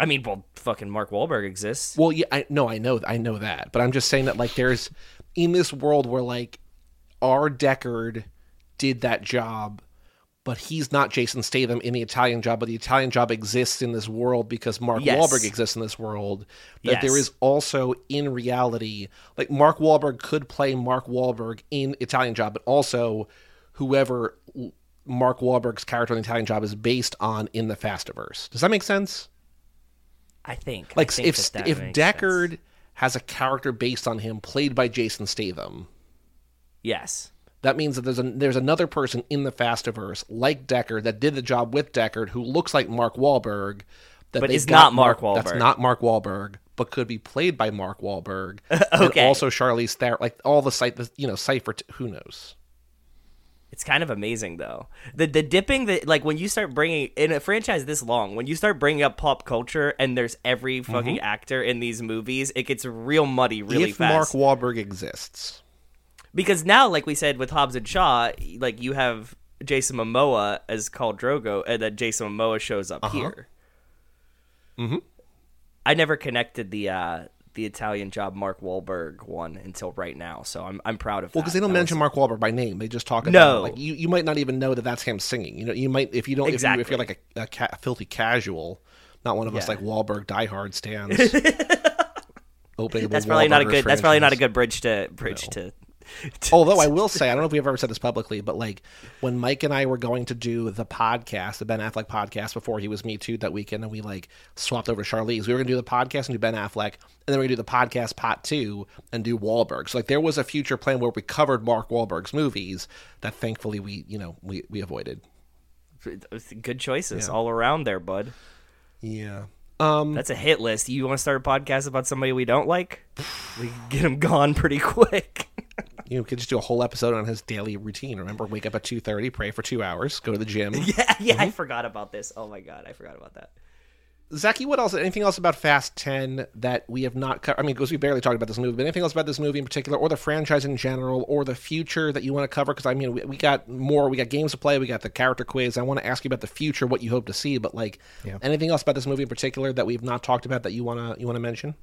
I mean, well, fucking Mark Wahlberg exists. Well, yeah, I no, I know, I know that, but I'm just saying that like there's in this world where like our Deckard did that job, but he's not Jason Statham in the Italian Job. But the Italian Job exists in this world because Mark Yes. Wahlberg exists in this world. That there Yes. is also in reality, like Mark Wahlberg could play Mark Wahlberg in Italian Job, but also whoever Mark Wahlberg's character in the Italian Job is based on in the Fastiverse. Does that make sense? I think. Like I think if that that if makes sense. Has a character based on him played by Jason Statham, Yes. that means that there's a, there's another person in the Fastiverse like Deckard that did the job with Deckard who looks like Mark Wahlberg, that But is not Mark Wahlberg. That's not Mark Wahlberg, but could be played by Mark Wahlberg. Okay. and also Charlize Theron, like all the site, the, you know, Cipher. T- who knows? It's kind of amazing though. The the dipping that like when you start bringing in a franchise this long, when you start bringing up pop culture and there's every fucking actor in these movies, it gets real muddy really if fast. Mark Wahlberg exists, because now, like we said with Hobbs and Shaw, like you have Jason Momoa as Khal Drogo, and then Jason Momoa shows up here. Mm-hmm. I never connected the uh the Italian Job Mark Wahlberg one until right now, so I'm I'm proud of well, because they don't That mention was- Mark Wahlberg by name, they just talk about No. like you, you might not even know that that's him singing. You know, you might if you don't if, you, if you're like a, a, ca- filthy casual, not one of us like Wahlberg diehard stands. opening That's probably not a good. That's probably not a good bridge to bridge to. to- Although I will say, I don't know if we've ever said this publicly, but like when Mike and I were going to do the podcast, the Ben Affleck podcast before he was Me Too that weekend, and we like swapped over to Charlize. We were going to do the podcast and do Ben Affleck, and then we are going to do the podcast part two and do Wahlberg. So like there was a future plan where we covered Mark Wahlberg's movies that thankfully we you know we we avoided. good choices all around there, bud. Yeah. Um. That's a hit list. You want to start a podcast about somebody we don't like? We can get him gone pretty quick. You could just do a whole episode on his daily routine. Remember, wake up at two thirty, pray for two hours, go to the gym. yeah, yeah. Mm-hmm. I forgot about this. Oh my god, I forgot about that. Zaki, what else? Anything else about Fast Ten that we have not covered? I mean, because we barely talked about this movie, but anything else about this movie in particular, or the franchise in general, or the future that you want to cover? Because I mean, we, we got more. We got games to play. We got the character quiz. I want to ask you about the future, what you hope to see. But like, Yeah. anything else about this movie in particular that we've not talked about that you wanna you wanna mention?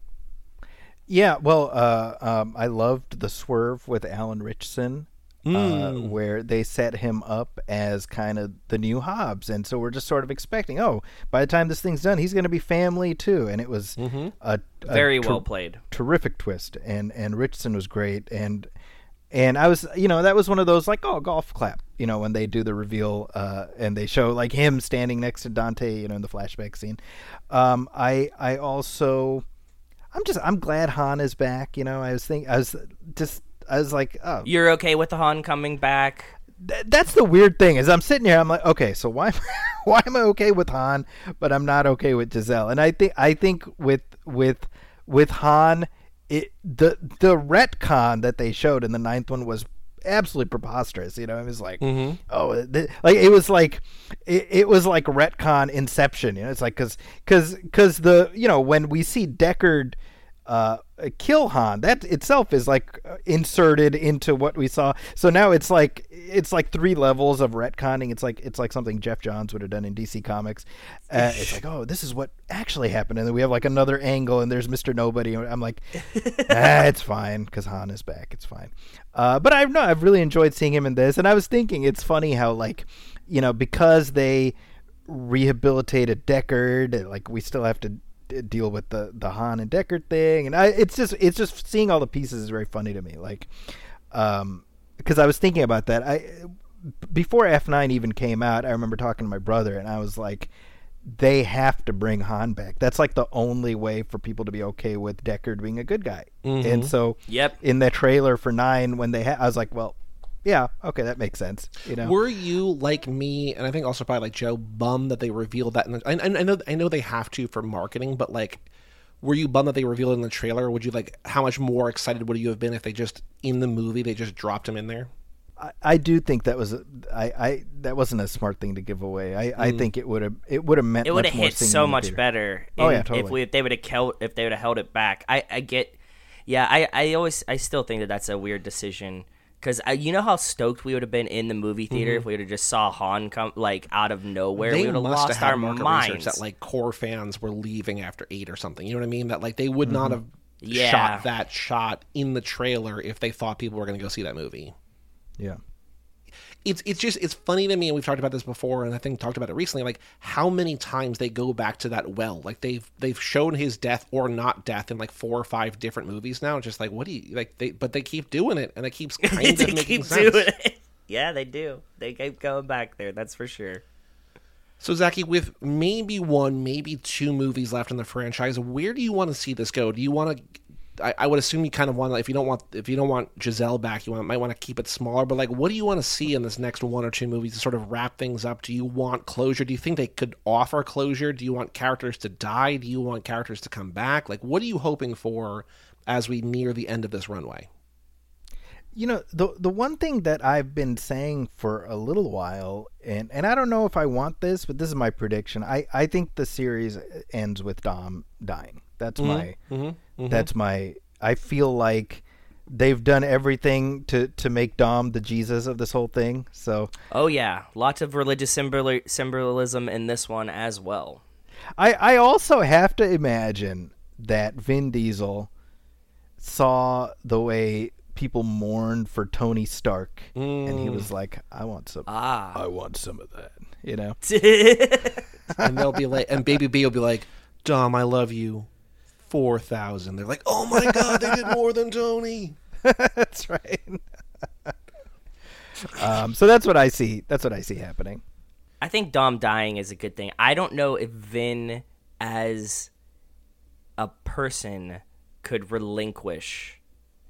Yeah, well, uh, um, I loved the swerve with Alan Ritchson, uh, where they set him up as kind of the new Hobbs, and so we're just sort of expecting, oh, by the time this thing's done, he's going to be family too, and it was a, a Very ter- well played. terrific twist, and and Richardson was great, and and I was, you know, that was one of those like, oh, golf clap, you know, when they do the reveal, uh, and they show like him standing next to Dante, you know, in the flashback scene. Um, I I also, I'm just I'm glad Han is back. You know, I was think I was just I was like, oh, You're okay with the Han coming back? th- that's the weird thing is I'm sitting here I'm like okay so why why am I okay with Han but I'm not okay with Giselle and I think I think with with with Han it the the retcon that they showed in the ninth one was absolutely preposterous you know it was like mm-hmm. oh th- like it was like it, it was like retcon inception you know it's like because because because the you know when we see Deckard uh, kill Han. That itself is like uh, inserted into what we saw. So now it's like it's like three levels of retconning. It's like it's like something Geoff Johns would have done in DC Comics. Uh, it's like oh, this is what actually happened, and then we have like another angle, and there's Mister Nobody. I'm like, ah, it's fine because Han is back. It's fine. Uh, but I've no, I've really enjoyed seeing him in this, and I was thinking it's funny how like you know because they rehabilitated Deckard, like we still have to deal with the the Han and Deckard thing, and I it's just it's just seeing all the pieces is very funny to me. Like, um, because I was thinking about that. I before F nine even came out, I remember talking to my brother, and I was like, they have to bring Han back. That's like the only way for people to be okay with Deckard being a good guy. And so, Yep. in the trailer for nine, when they ha- I was like, well. Yeah, okay, that makes sense. You know, Were you like me, and I think also probably like Joe, bummed that they revealed that? In the, I, I I know, I know they have to for marketing, but like, were you bummed that they revealed it in the trailer? Would you like? How much more excited would you have been if they just in the movie they just dropped him in there? I, I do think that was a, I, I that wasn't a smart thing to give away. I, I mm. think it would have it would have meant It would have hit so much theater. better. Oh, yeah, in- If totally. we if they would have held if they would have held it back, I I get. Yeah, I I always I still think that that's a weird decision because you know how stoked we would have been in the movie theater mm-hmm. if we would have just saw Han come like out of nowhere. we they would have must lost have had our market minds. that like core fans were leaving after eight or something. You know what I mean? That like they would not mm-hmm. have Yeah. shot that shot in the trailer if they thought people were going to go see that movie. Yeah, it's it's just it's funny to me, and we've talked about this before, and I think talked about it recently. Like how many times they go back to that well. Like they've they've shown his death or not death in like four or five different movies now. Just like what do you like? They but they keep doing it, and it keeps kind of making keep sense. doing it. Yeah, they do. They keep going back there. That's for sure. So, Zaki, with maybe one, maybe two movies left in the franchise, where do you want to see this go? Do you want to? I, I would assume you kind of want. If you don't want, if you don't want Giselle back, you want, might want to keep it smaller. But like, what do you want to see in this next one or two movies to sort of wrap things up? Do you want closure? Do you think they could offer closure? Do you want characters to die? Do you want characters to come back? Like, what are you hoping for as we near the end of this runway? You know, the the one thing that I've been saying for a little while, and, and I don't know if I want this, but this is my prediction. I, I think the series uh, ends with Dom dying. That's mm-hmm. my mm-hmm. Mm-hmm. that's my. I feel like they've done everything to to make Dom the Jesus of this whole thing. So Oh yeah, lots of religious symbol- symbolism in this one as well. I I also have to imagine that Vin Diesel saw the way people mourned for Tony Stark, and he mm. was like, "I want some. Ah. I want some of that." You know. and they'll be like, and Baby B will be like, Dom, I love you, four thousand. They're like, oh my god, they did more than Tony. that's right. um, so that's what I see. That's what I see happening. I think Dom dying is a good thing. I don't know if Vin, as a person, could relinquish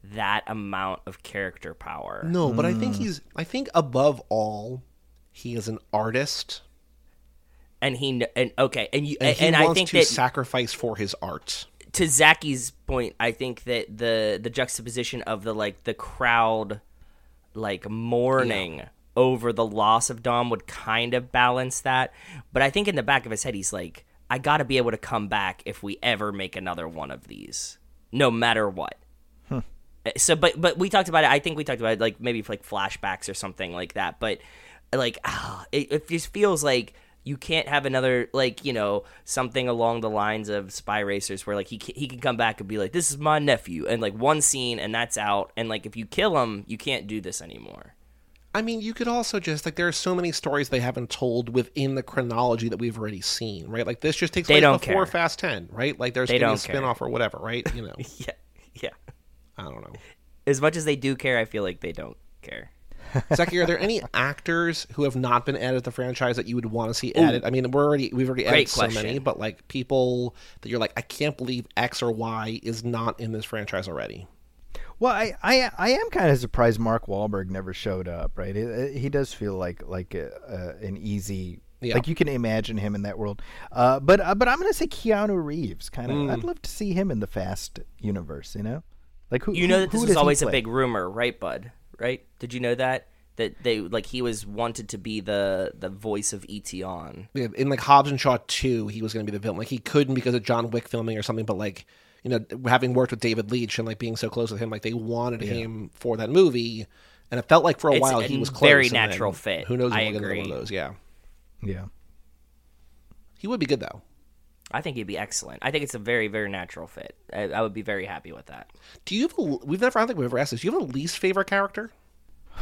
that amount of character power. No, but I think he's. I think above all, he is an artist, And he kn- and okay, and you and, and, he I think to that sacrifice for his art. To Zaki's point, I think that the the juxtaposition of the like the crowd like mourning over the loss of Dom would kind of balance that. But I think in the back of his head he's like, I gotta be able to come back if we ever make another one of these. No matter what. Uh, So but but we talked about it I think we talked about it like maybe like flashbacks or something like that. But like ah, it, it just feels like you can't have another like you know something along the lines of spy racers where like he he can come back and be like this is my nephew and like one scene and that's out and like if you kill him you can't do this anymore I mean, you could also just like there are so many stories they haven't told within the chronology that we've already seen, right? Like this just takes They place don't before care. Fast Ten, right? Like there's They gonna be a care. spin-off or whatever, right? You know, yeah yeah I don't know. as much as they do care I feel like they don't care Zaki, are there any actors who have not been added to the franchise that you would want to see added? I mean, we're already we've already added Great so many, but like people that you're like, I can't believe X or Y is not in this franchise already. Well, I, I, I am kind of surprised Mark Wahlberg never showed up. Right? It, it- he does feel like like a, a, an easy. Yeah. Like you can imagine him in that world, uh, but uh, but I'm gonna say Keanu Reeves. Kind of, Mm. I'd love to see him in the Fast universe. You know, like who you know who- that this who was always a big rumor right bud right did you know that that they like he was wanted to be the the voice of ET on Yeah, In like Hobbs and Shaw two, he was going to be the villain. Like he couldn't because of John Wick filming or something, but like you know, having worked with David Leitch and like being so close with him, like they wanted him for that movie, and it felt like for a It's while a he was close. very and then natural fit. Who knows? I we'll get another one of those. Yeah, Yeah. he would be good though. I think he'd be excellent I think it's a very very natural fit I, I would be very happy with that Do you have a? We've never. I don't think we've ever asked this. Do you have a least favorite character?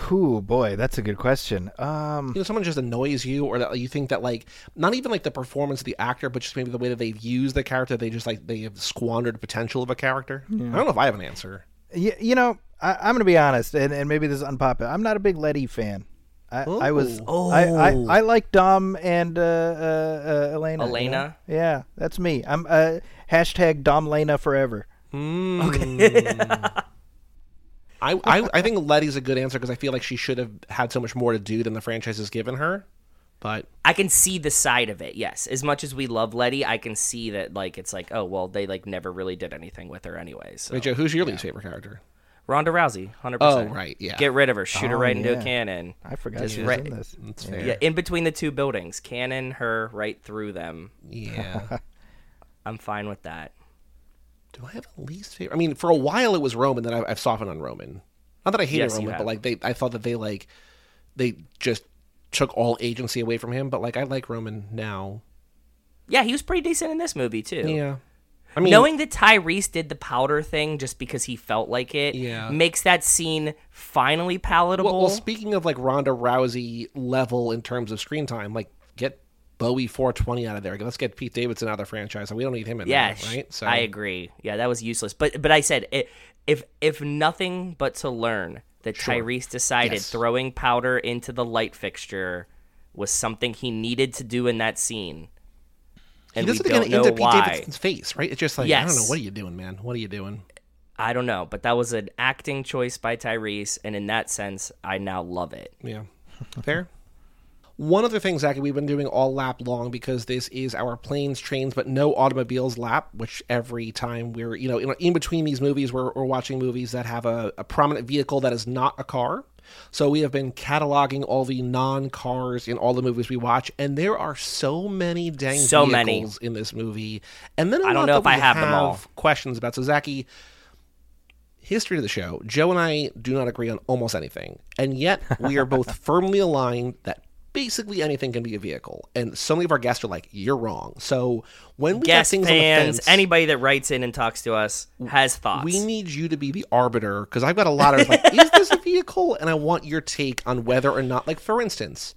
Whew, boy, that's a good question. Um, you know someone just annoys you or that you think that like not even like the performance of the actor but just maybe the way that they've used the character they just like they have squandered potential of a character i don't know if i have an answer you, you know, I, I'm gonna be honest, and, and maybe this is unpopular. I'm not a big Letty fan. I, I was Oh. I, I, Oh. I like Dom and uh, uh, uh, Elena. you know? Elena? Yeah, that's me. I'm uh, hashtag Dom Lena forever. I, I i think letty's a good answer because i feel like she should have had so much more to do than the franchise has given her but I can see the side of it. Yes, as much as we love Letty, I can see that like it's like oh well they like never really did anything with her anyway. So wait joe who's your least favorite character Ronda Rousey, hundred oh, percent. Oh right yeah Get rid of her. Shoot her Oh, right into a cannon. I forgot Just she was right- in this. that's fair Yeah, in between the two buildings, cannon her right through them. yeah I'm fine with that. do i have a least favorite i mean for a while it was roman then I, i've softened on roman not that i hated Yes, roman but like they i thought that they like they just took all agency away from him but like i like roman now Yeah, he was pretty decent in this movie too. yeah I mean- knowing that Tyrese did the powder thing just because he felt like it Yeah. makes that scene finally palatable. Well, well, speaking of like Ronda Rousey level in terms of screen time, like get Bowie 420 out of there. Let's get Pete Davidson out of the franchise. We don't need him in yeah, there, right? I agree. Yeah, that was useless. But but I said it, if if nothing but to learn that Tyrese decided Yes. throwing powder into the light fixture was something he needed to do in that scene. He And does we it again know into Pete why. Davidson's face, right? It's just like I don't know what are you doing, man? What are you doing? I don't know, but that was an acting choice by Tyrese, and in that sense, I now love it. Yeah. Fair. One other thing, Zach, we've been doing all lap long because this is our planes, trains, but no automobiles lap, which every time we're, you know, in, in between these movies, we're, we're watching movies that have a, a prominent vehicle that is not a car. So we have been cataloging all the non cars in all the movies we watch, and there are so many dang So many. vehicles in this movie. And then I don't know if I we have them all. Questions about. So, Zaki, history of the show, Joe and I do not agree on almost anything. And yet we are both firmly aligned that basically anything can be a vehicle. And so many of our guests are like, you're wrong. So when we got Guest things on the fans, fence, anybody that writes in and talks to us has thoughts. we need you to be the arbiter because I've got a lot of like, is this a vehicle? And I want your take on whether or not, like, for instance,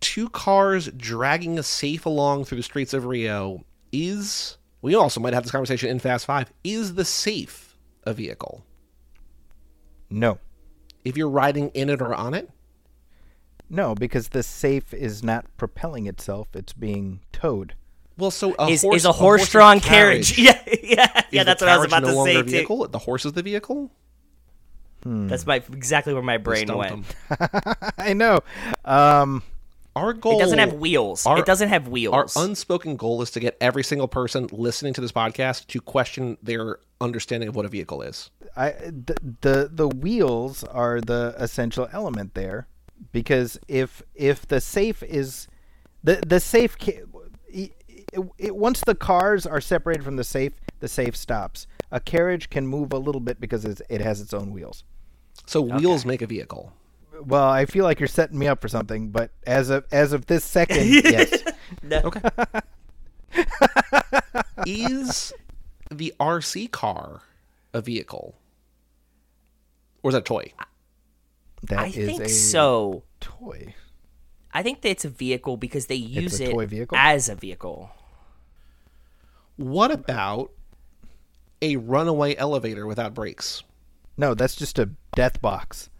two cars dragging a safe along through the streets of Rio is. We also might have this conversation in Fast Five. Is the safe a vehicle? No. If you're riding in it or on it? No, because the safe is not propelling itself; it's being towed. Well, so a is, horse, is a horse-drawn horse's carriage. Yeah, yeah, yeah. the That's what I was carriage about no to longer say a too. vehicle? The horse is the vehicle. That's my exactly where my brain went. I know. Um, Our goal It doesn't have wheels. our- it doesn't have wheels. Our unspoken goal is to get every single person listening to this podcast to question their understanding of what a vehicle is. I the, the the wheels are the essential element there because if if the safe is the the safe it, it, it, once the cars are separated from the safe the safe stops a carriage can move a little bit because it's, it has its own wheels So wheels make a vehicle. well i feel like you're setting me up for something but as of as of this second yes Okay. is the RC car a vehicle? Or is that a toy? That I is think a so. toy I think that it's a vehicle because they use it vehicle? as a vehicle. What about a runaway elevator without brakes? no that's just a death box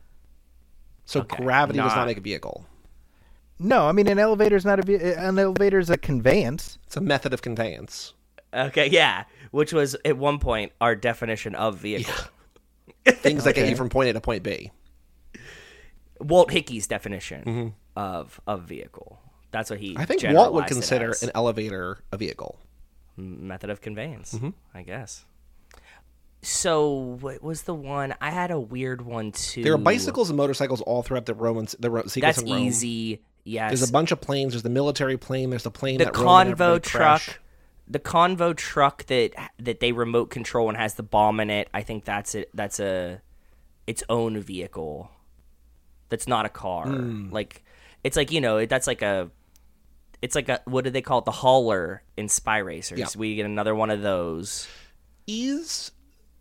So Okay, gravity does not- not make a vehicle. no i mean an elevator is not a ve- an elevator is a conveyance It's a method of conveyance. Okay, yeah, which was at one point our definition of vehicle. Things that get you from point A to point B. Walt Hickey's definition Mm-hmm. of of vehicle. That's what he. I think Walt would consider an elevator a vehicle. method of conveyance, Mm-hmm. I guess. So what was the one? I had a weird one too. There are bicycles and motorcycles all throughout the Roman the Ro- sequence That's in Rome. easy. Yes. There's a bunch of planes. There's the military plane. There's the plane the that convo everybody truck. crash. The convo truck that that they remote control and has the bomb in it. I think that's it. That's a its own vehicle. That's not a car. Hmm. Like it's like you know that's like a. It's like a what do they call it? The hauler in Spy Racers. Yeah. We get another one of those. Is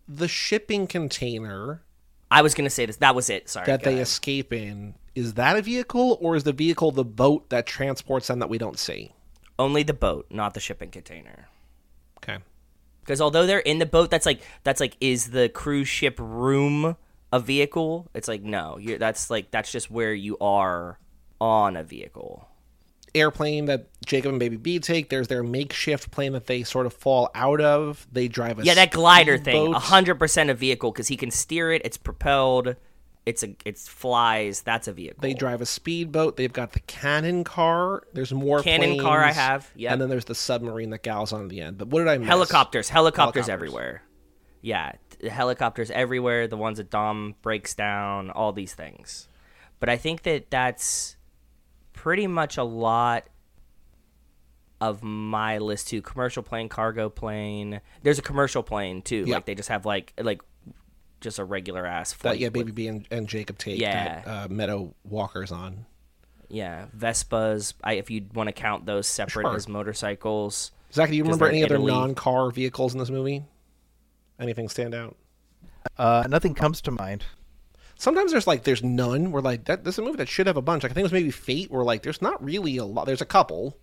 the shipping container I was gonna say this. That was it. Sorry. that they ahead. escape in is that a vehicle or is the vehicle the boat that transports them that we don't see? only the boat, not the shipping container. Okay. Because although they're in the boat, that's like that's like is the cruise ship room a vehicle? It's like no, you're, that's like that's just where you are on a vehicle. Airplane that Jacob and Baby B take. There's their makeshift plane that they sort of fall out of. They drive a Yeah, that glider thing, hundred percent a vehicle because he can steer it. It's propelled. It's a it's flies. That's a vehicle. They drive a speedboat. They've got the cannon car. There's more Cannon car I have, yeah. And then there's the submarine that gals on at the end. But what did I miss? helicopters, helicopters, Helicopters. everywhere. Yeah, helicopters everywhere. The ones that Dom breaks down, all these things. But I think that that's pretty much a lot of my list too. Commercial plane, cargo plane. There's a commercial plane too. Yeah. Like they just have like like just a regular ass That flight. yeah, with- Baby B and, and Jacob take Yeah. that uh, Meadow Walker's on. Yeah, Vespas. I, if you want to count those separate Sure. as motorcycles, Zach, do you remember any other non-car vehicles in this movie? Anything stand out? Uh, nothing comes to mind. Sometimes there's like there's none. We're like that. This is a movie that should have a bunch. Like I think it was maybe Fate. Where like there's not really a lot. There's a couple,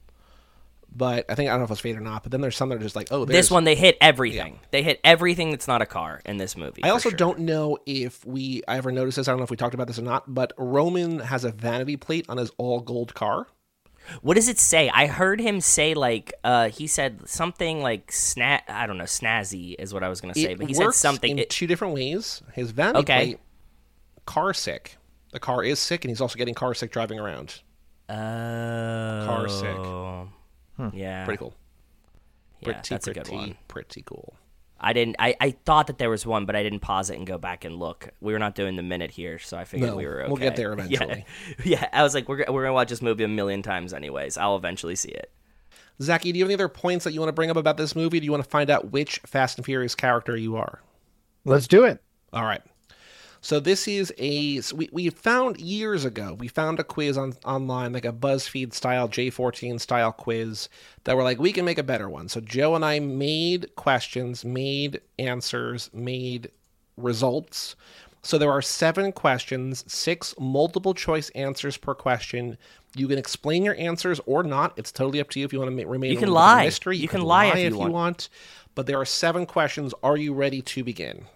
but I think I don't know if it's Fate or not. But then there's some that are just like oh, there's, This one, they hit everything. They hit everything that's not a car in this movie. I also sure. don't know if we I ever noticed this. I don't know if we talked about this or not. But Roman has a vanity plate on his all gold car. What does it say? I heard him say like uh he said something like snat. I don't know, snazzy is what I was gonna say, it but he said something in it- two different ways. His vanity Okay. plate, car sick. The car is sick, and he's also getting car sick driving around. Oh. Car sick. Yeah. Pretty cool. Yeah, Pretty, that's a pretty, good one. pretty cool. I didn't I, I thought that there was one, but I didn't pause it and go back and look. We were not doing the minute here, so I figured No, we were okay. we'll get there Yeah. eventually. Yeah, I was like, we're, we're gonna watch this movie a million times anyways. I'll eventually see it. Zaki, do you have any other points that you want to bring up about this movie? Do you want to find out which Fast and Furious character you are? Let's do it. All right. So this is a so we we found years ago. We found a quiz on online, like a BuzzFeed style J14 style quiz that were like we can make a better one. So Joe and I made questions, made answers, made results. So there are seven questions, six multiple choice answers per question. You can explain your answers or not. It's totally up to you if you want to remain. You can little bit of a lie. Mystery. You can lie if you want. want. But there are seven questions. Are you ready to begin?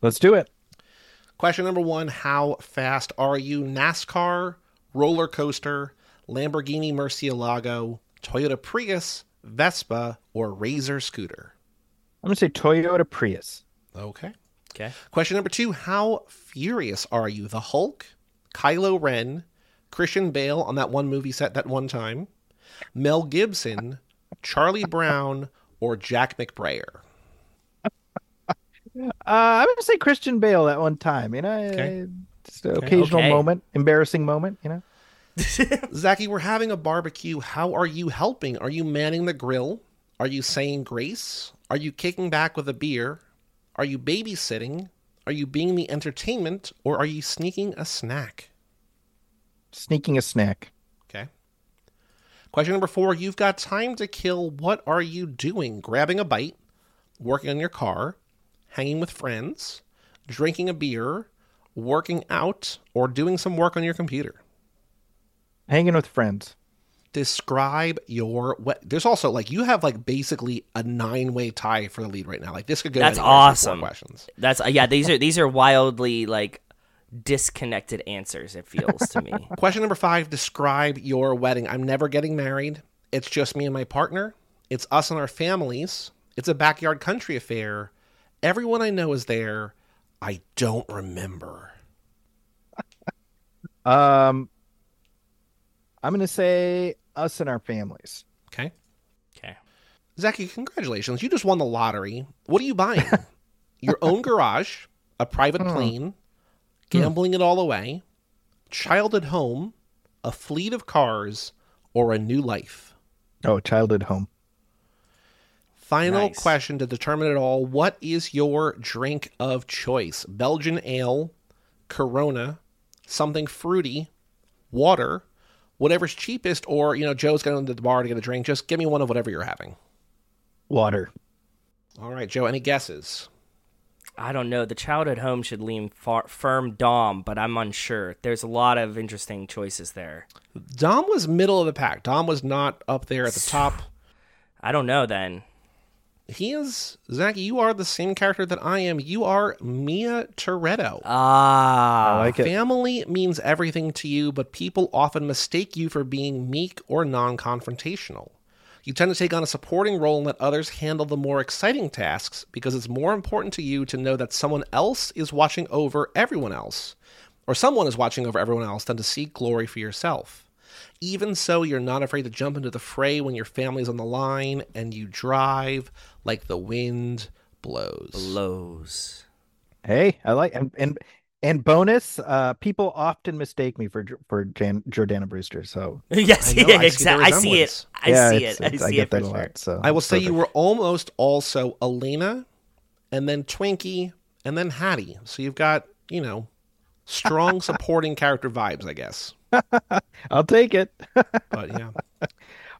Let's do it. Question number one How fast are you? NASCAR, roller coaster, Lamborghini Murcielago, Toyota Prius, Vespa, or Razor scooter? I'm gonna say Toyota Prius. Okay. Okay. Question number two How furious are you? The Hulk, Kylo Ren, Christian Bale on that one movie set that one time, Mel Gibson, Charlie Brown, or Jack McBrayer? Uh, I'm gonna say Christian Bale at one time. You know, Okay. uh, just an occasional Okay. moment, embarrassing moment. You know. Zaki, we're having a barbecue. How are you helping? Are you manning the grill? Are you saying grace? Are you kicking back with a beer? Are you babysitting? Are you being the entertainment? Or are you sneaking a snack? Sneaking a snack. Okay. Question number four You've got time to kill. What are you doing? Grabbing a bite, working on your car, hanging with friends, drinking a beer, working out, or doing some work on your computer? Hanging with friends. describe your what there's also like you have like basically a nine way tie for the lead right now like this could go That's anywhere for awesome. questions That's uh, yeah. These are these are wildly like disconnected answers. It feels to me. question number five describe your wedding i'm never getting married it's just me and my partner it's us and our families it's a backyard country affair everyone i know is there i don't remember Um, I'm gonna say us and our families. okay Okay. Zaki, congratulations. You just won the lottery. What are you buying? Your own garage, a private plane, gambling it all away, child at home, a fleet of cars, or a new life? Oh, childhood home. Final Nice. question to determine it all. What is your drink of choice? Belgian ale, Corona, something fruity, water, whatever's cheapest, or, you know, Joe's going to the bar to get a drink. Just give me one of whatever you're having. Water. All right, Joe, any guesses? I don't know. The child at home should lean far, firm Dom, but I'm unsure. There's a lot of interesting choices there. Dom was middle of the pack. Dom was not up there at the top. I don't know then. He is Zach. You are the same character that I am. You are Mia Toretto. Ah, I like it. Family means everything to you, but people often mistake you for being meek or non-confrontational. You tend to take on a supporting role and let others handle the more exciting tasks because it's more important to you to know that someone else is watching over everyone else, or someone is watching over everyone else, than to seek glory for yourself. Even so, you're not afraid to jump into the fray when your family's on the line and you drive like the wind blows. blows. Hey, I like and and and bonus. Uh, people often mistake me for for Jan, Jordana Brewster. So yes, I know, yeah, I see the exactly. I see it. I yeah, see it. I it's- see get it for that a sure. lot. So I will say you were almost also Elena, and then Twinkie, and then Hattie. So you've got, you know, strong supporting character vibes, I guess. I'll take it. But yeah,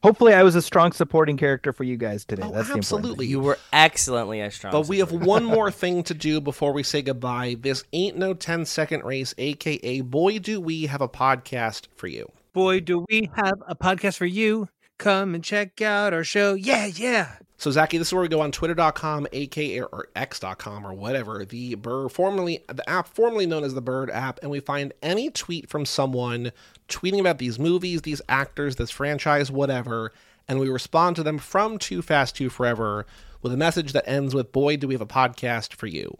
Hopefully, I was a strong supporting character for you guys today. Oh, That's absolutely. You were excellently as strong. but we have one more thing to do before we say goodbye. This ain't no 10 second race, aka boy do we have a podcast for you. Boy, do we have a podcast for you. Come and check out our show. Yeah, yeah. So, Zaki, this is where we go on twitter.com, aka or x.com or whatever, the Bird, formerly the app formerly known as the Bird app, and we find any tweet from someone tweeting about these movies, these actors, this franchise, whatever, and we respond to them from Too Fast, Too Forever with a message that ends with, Boy, do we have a podcast for you.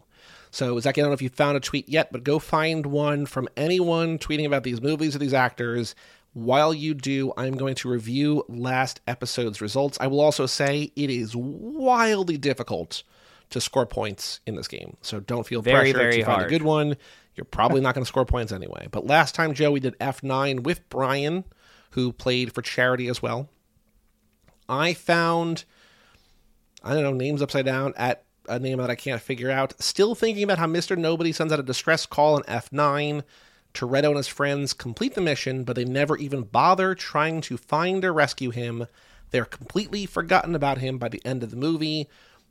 So, Zaki, I don't know if you found a tweet yet, but go find one from anyone tweeting about these movies or these actors. While you do, I'm going to review last episode's results. I will also say it is wildly difficult to score points in this game. So don't feel Very, pressure very to find a good one. You're probably not going to score points anyway. But last time, Joe, we did F9 with Brian, who played for charity as well. I found, I don't know, names upside down at a name that I can't figure out. Still thinking about how Mr. Nobody sends out a distress call in F9. Toretto and his friends complete the mission, but they never even bother trying to find or rescue him. They're completely forgotten about him by the end of the movie.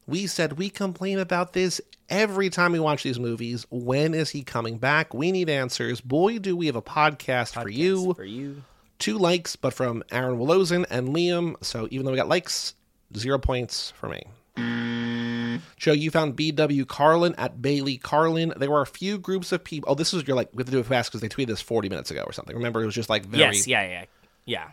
We said we complain about this every time we watch these movies. When is he coming back? We need answers. Boy, do we have a podcast, for you for you. two likes, but from Aaron Woloszyn and Liam. So even though we got likes, zero points for me. Joe, you found BW Carlin at Bailey Carlin. There were a few groups of people. Oh, this is your like we have to do it fast because they tweeted this forty minutes ago or something. Remember, it was just like very. Yes, yeah, yeah, yeah.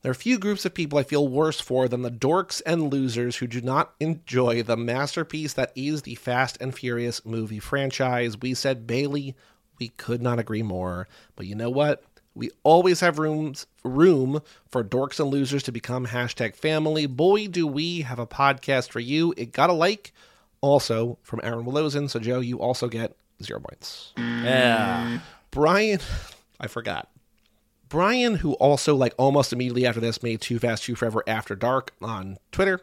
There are a few groups of people I feel worse for than the dorks and losers who do not enjoy the masterpiece that is the Fast and Furious movie franchise. We said Bailey, we could not agree more. But you know what? We always have rooms room for dorks and losers to become hashtag family. Boy, do we have a podcast for you. It got a like. Also from Aaron Woloszyn. So Joe, you also get zero points. Yeah. Brian, I forgot. Brian, who also like almost immediately after this made Too Fast Too Forever After Dark on Twitter,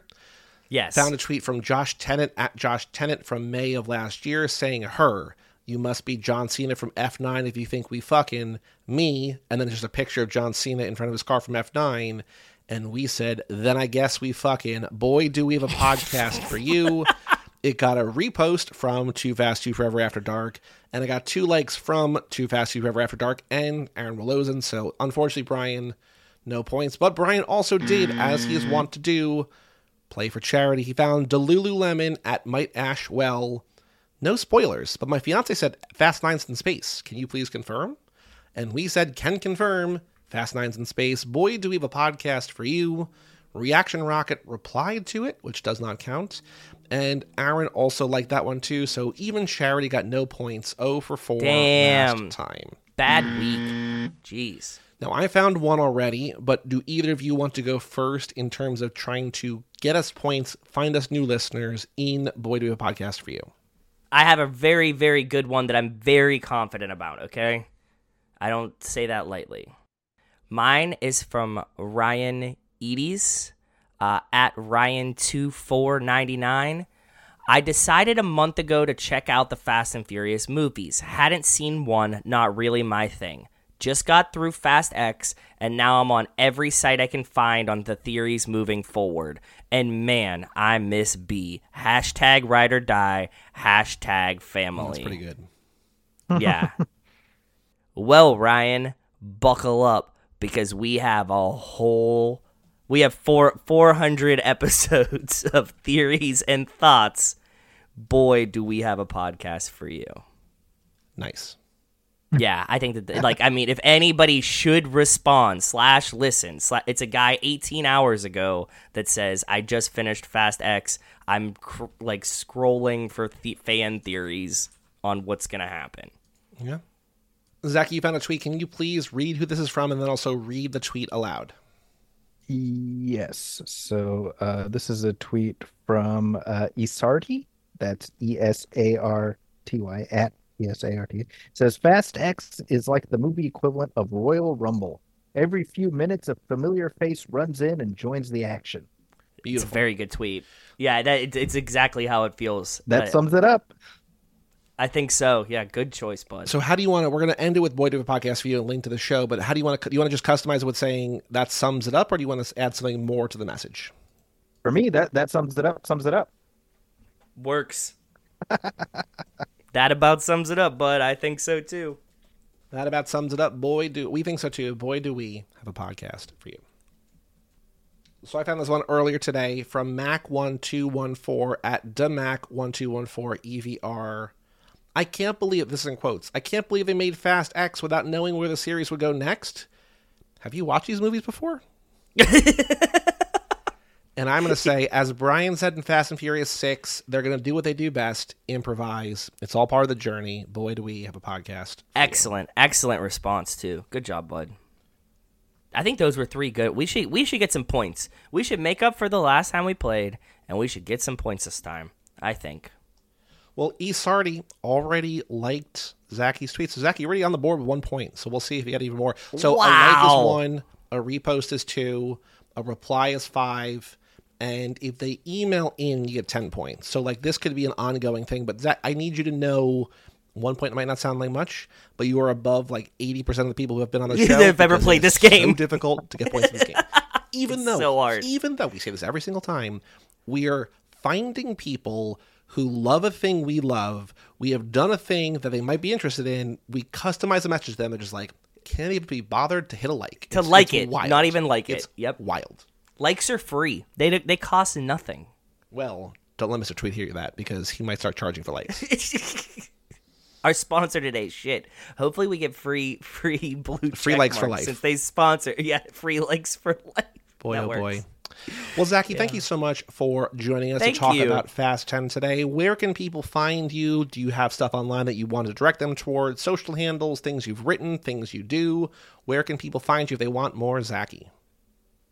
Yes. found a tweet from Josh Tennant at Josh Tennant from May of last year saying, "Her, you must be John Cena from F9 if you think we fucking me." And then there's just a picture of John Cena in front of his car from F9, and we said, "Then I guess we fucking boy do we have a podcast for you." It got a repost from Too Fast Too Forever After Dark, and it got two likes from Too Fast Too Forever After Dark and Aaron Woloszyn. So unfortunately, Brian, no points. But Brian also did, as he is wont to do, play for charity. He found Delululemon at Might Ash Well. No spoilers, but my fiance said Fast Nines in Space. Can you please confirm? And we said, can confirm. Fast Nines in Space. Boy, do we have a podcast for you. Reaction Rocket replied to it, which does not count. And Aaron also liked that one too. So even Charity got no points. 0 for 4 Damn. last time. Bad week. Jeez. Now, I found one already, but do either of you want to go first in terms of trying to get us points, find us new listeners in Boy Do We Have a Podcast for you? I have a very, very good one that I'm very confident about, okay? I don't say that lightly. Mine is from Ryan Eades uh, at Ryan2499. I decided a month ago to check out the Fast and Furious movies. Hadn't seen one, not really my thing. Just got through Fast X, and now I'm on every site I can find on the theories moving forward. And man, I miss B. Hashtag ride or die. Hashtag family. That's pretty good. Yeah. well, Ryan, buckle up because we have a whole we have four 400 episodes of theories and thoughts. Boy, do we have a podcast for you. Nice. Yeah, I think that like I mean, if anybody should respond slash listen, sla it's a guy 18 hours ago that says I just finished Fast X. I'm cr- like scrolling for the- fan theories on what's gonna happen. Yeah. Zach, you found a tweet. Can you please read who this is from and then also read the tweet aloud? Yes. So uh, this is a tweet from uh, Esarty. That's E S A R T Y at E S A R T. Says Fast X is like the movie equivalent of Royal Rumble. Every few minutes, a familiar face runs in and joins the action. It's a very good tweet. Yeah, that it's, it's exactly how it feels. That Uh, sums it up. I think so. Yeah, good choice, bud. So how do you want to? We're going to end it with Boy Do a Podcast for you and link to the show. But how do you want to? Do you want to just customize it with saying that sums it up, or do you want to add something more to the message? For me, that that sums it up. Sums it up. Works. that about sums it up, bud. I think so too. That about sums it up. Boy, do we think so too? Boy, do we have a podcast for you. So I found this one earlier today from Mac1214 at DeMac1214 EVR. I can't believe this is in quotes. I can't believe they made Fast X without knowing where the series would go next. Have you watched these movies before? and I'm going to say, as Brian said in Fast and Furious 6, they're going to do what they do best improvise. It's all part of the journey. Boy, do we have a podcast. Excellent, excellent response too. Good job, bud. I think those were three good. We should we should get some points. We should make up for the last time we played, and we should get some points this time. I think. Well, E. Sardi already liked Zaki's tweet. So Zaki, already on the board with one point. So we'll see if he got even more. So a like Wow. is one, a repost is two, a reply is five, and if they email in, you get ten points. So like this could be an ongoing thing. But Zach, I need you to know. One point might not sound like much, but you are above like eighty percent of the people who have been on the show. have ever played this game. So difficult to get points in this game. Even It's though, so even though we say this every single time, we are finding people who love a thing we love. We have done a thing that they might be interested in. We customize a message to them. They're just like, can't even be bothered to hit a like. To It's- like it's it, wild. not even like it. It's Yep. wild. Likes are free. They they cost nothing. Well, don't let Mr. Tweet hear that because he might start charging for likes. Our sponsor today, shit. Hopefully we get free free blue Free likes for life. since they sponsor. Yeah, free likes for life. Boy, That oh works. boy. Well, Zaki, thank you so much for joining us Thank to talk you. about Fast 10 today. Where can people find you? Do you have stuff online that you want to direct them towards? Social handles, things you've written, things you do? Where can people find you if they want more Zaki?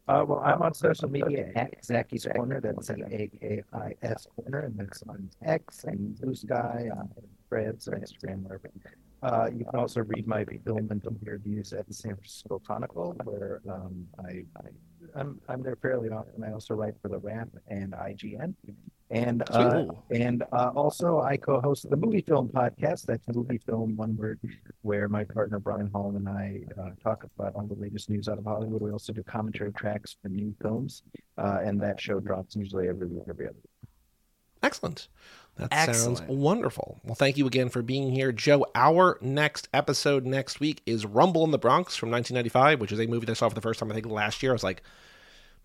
Uh, well, I'm on social media at Zaki's Corner. That's an A K I S Corner, and that's on X and Blue Sky, on Threads, or Instagram, wherever. Uh, you can also read my film and film reviews at the San Francisco Chronicle, where um, I, I I'm I'm there fairly often. I also write for the Wrap and IGN, and uh, and uh, also I co-host the Movie Film Podcast. That's Movie Film One Word, where my partner Brian Hall and I uh, talk about all the latest news out of Hollywood. We also do commentary tracks for new films, uh, and that show drops usually every week, every other. week. Excellent. That sounds wonderful. Well, thank you again for being here, Joe. Our next episode next week is Rumble in the Bronx from 1995, which is a movie that I saw for the first time, I think, last year. I was like,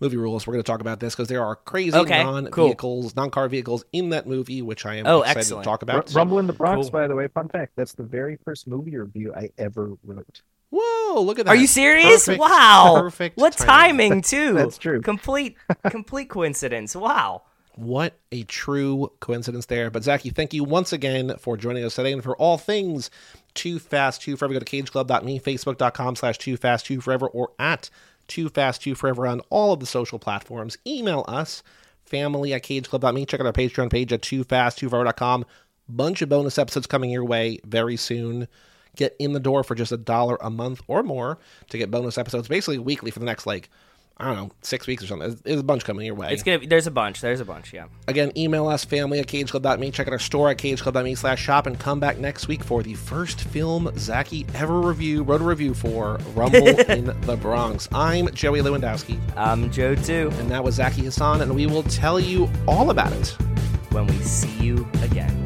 movie rules. We're going to talk about this because there are crazy Okay, non-vehicles, non-car vehicles in that movie, which I am Oh, excited excellent. to talk R- about. Rumble in the Bronx, Cool. by the way, fun fact. That's the very first movie review I ever wrote. Whoa, look at that. Are you serious? Perfect- wow. perfect what timing. timing, too. That's true. Complete complete coincidence. Wow. What a true coincidence there. But Zaki, thank you once again for joining us today and for all things 2 Fast 2 Forever. Go to cageclub.me, facebook.com slash 2 Fast 2 Forever, or at 2 Fast 2 Forever on all of the social platforms. Email us, family at cageclub.me. Check out our Patreon page at too fast, too forever.com. Bunch of bonus episodes coming your way very soon. Get in the door for just a dollar a month or more to get bonus episodes, basically weekly for the next, like, I don't know, six weeks or something. There's- a bunch coming your way. It's gonna be there's a bunch. There's a bunch, yeah. Again, email us, family at cageclub.me. Check out our store at cageclub.me slash shop and come back next week for the first film Zaki ever review, wrote a review for Rumble in the Bronx. I'm Joey Lewandowski, I'm Joe too. and that was Zaki Hasan, and we will tell you all about it When we see you again.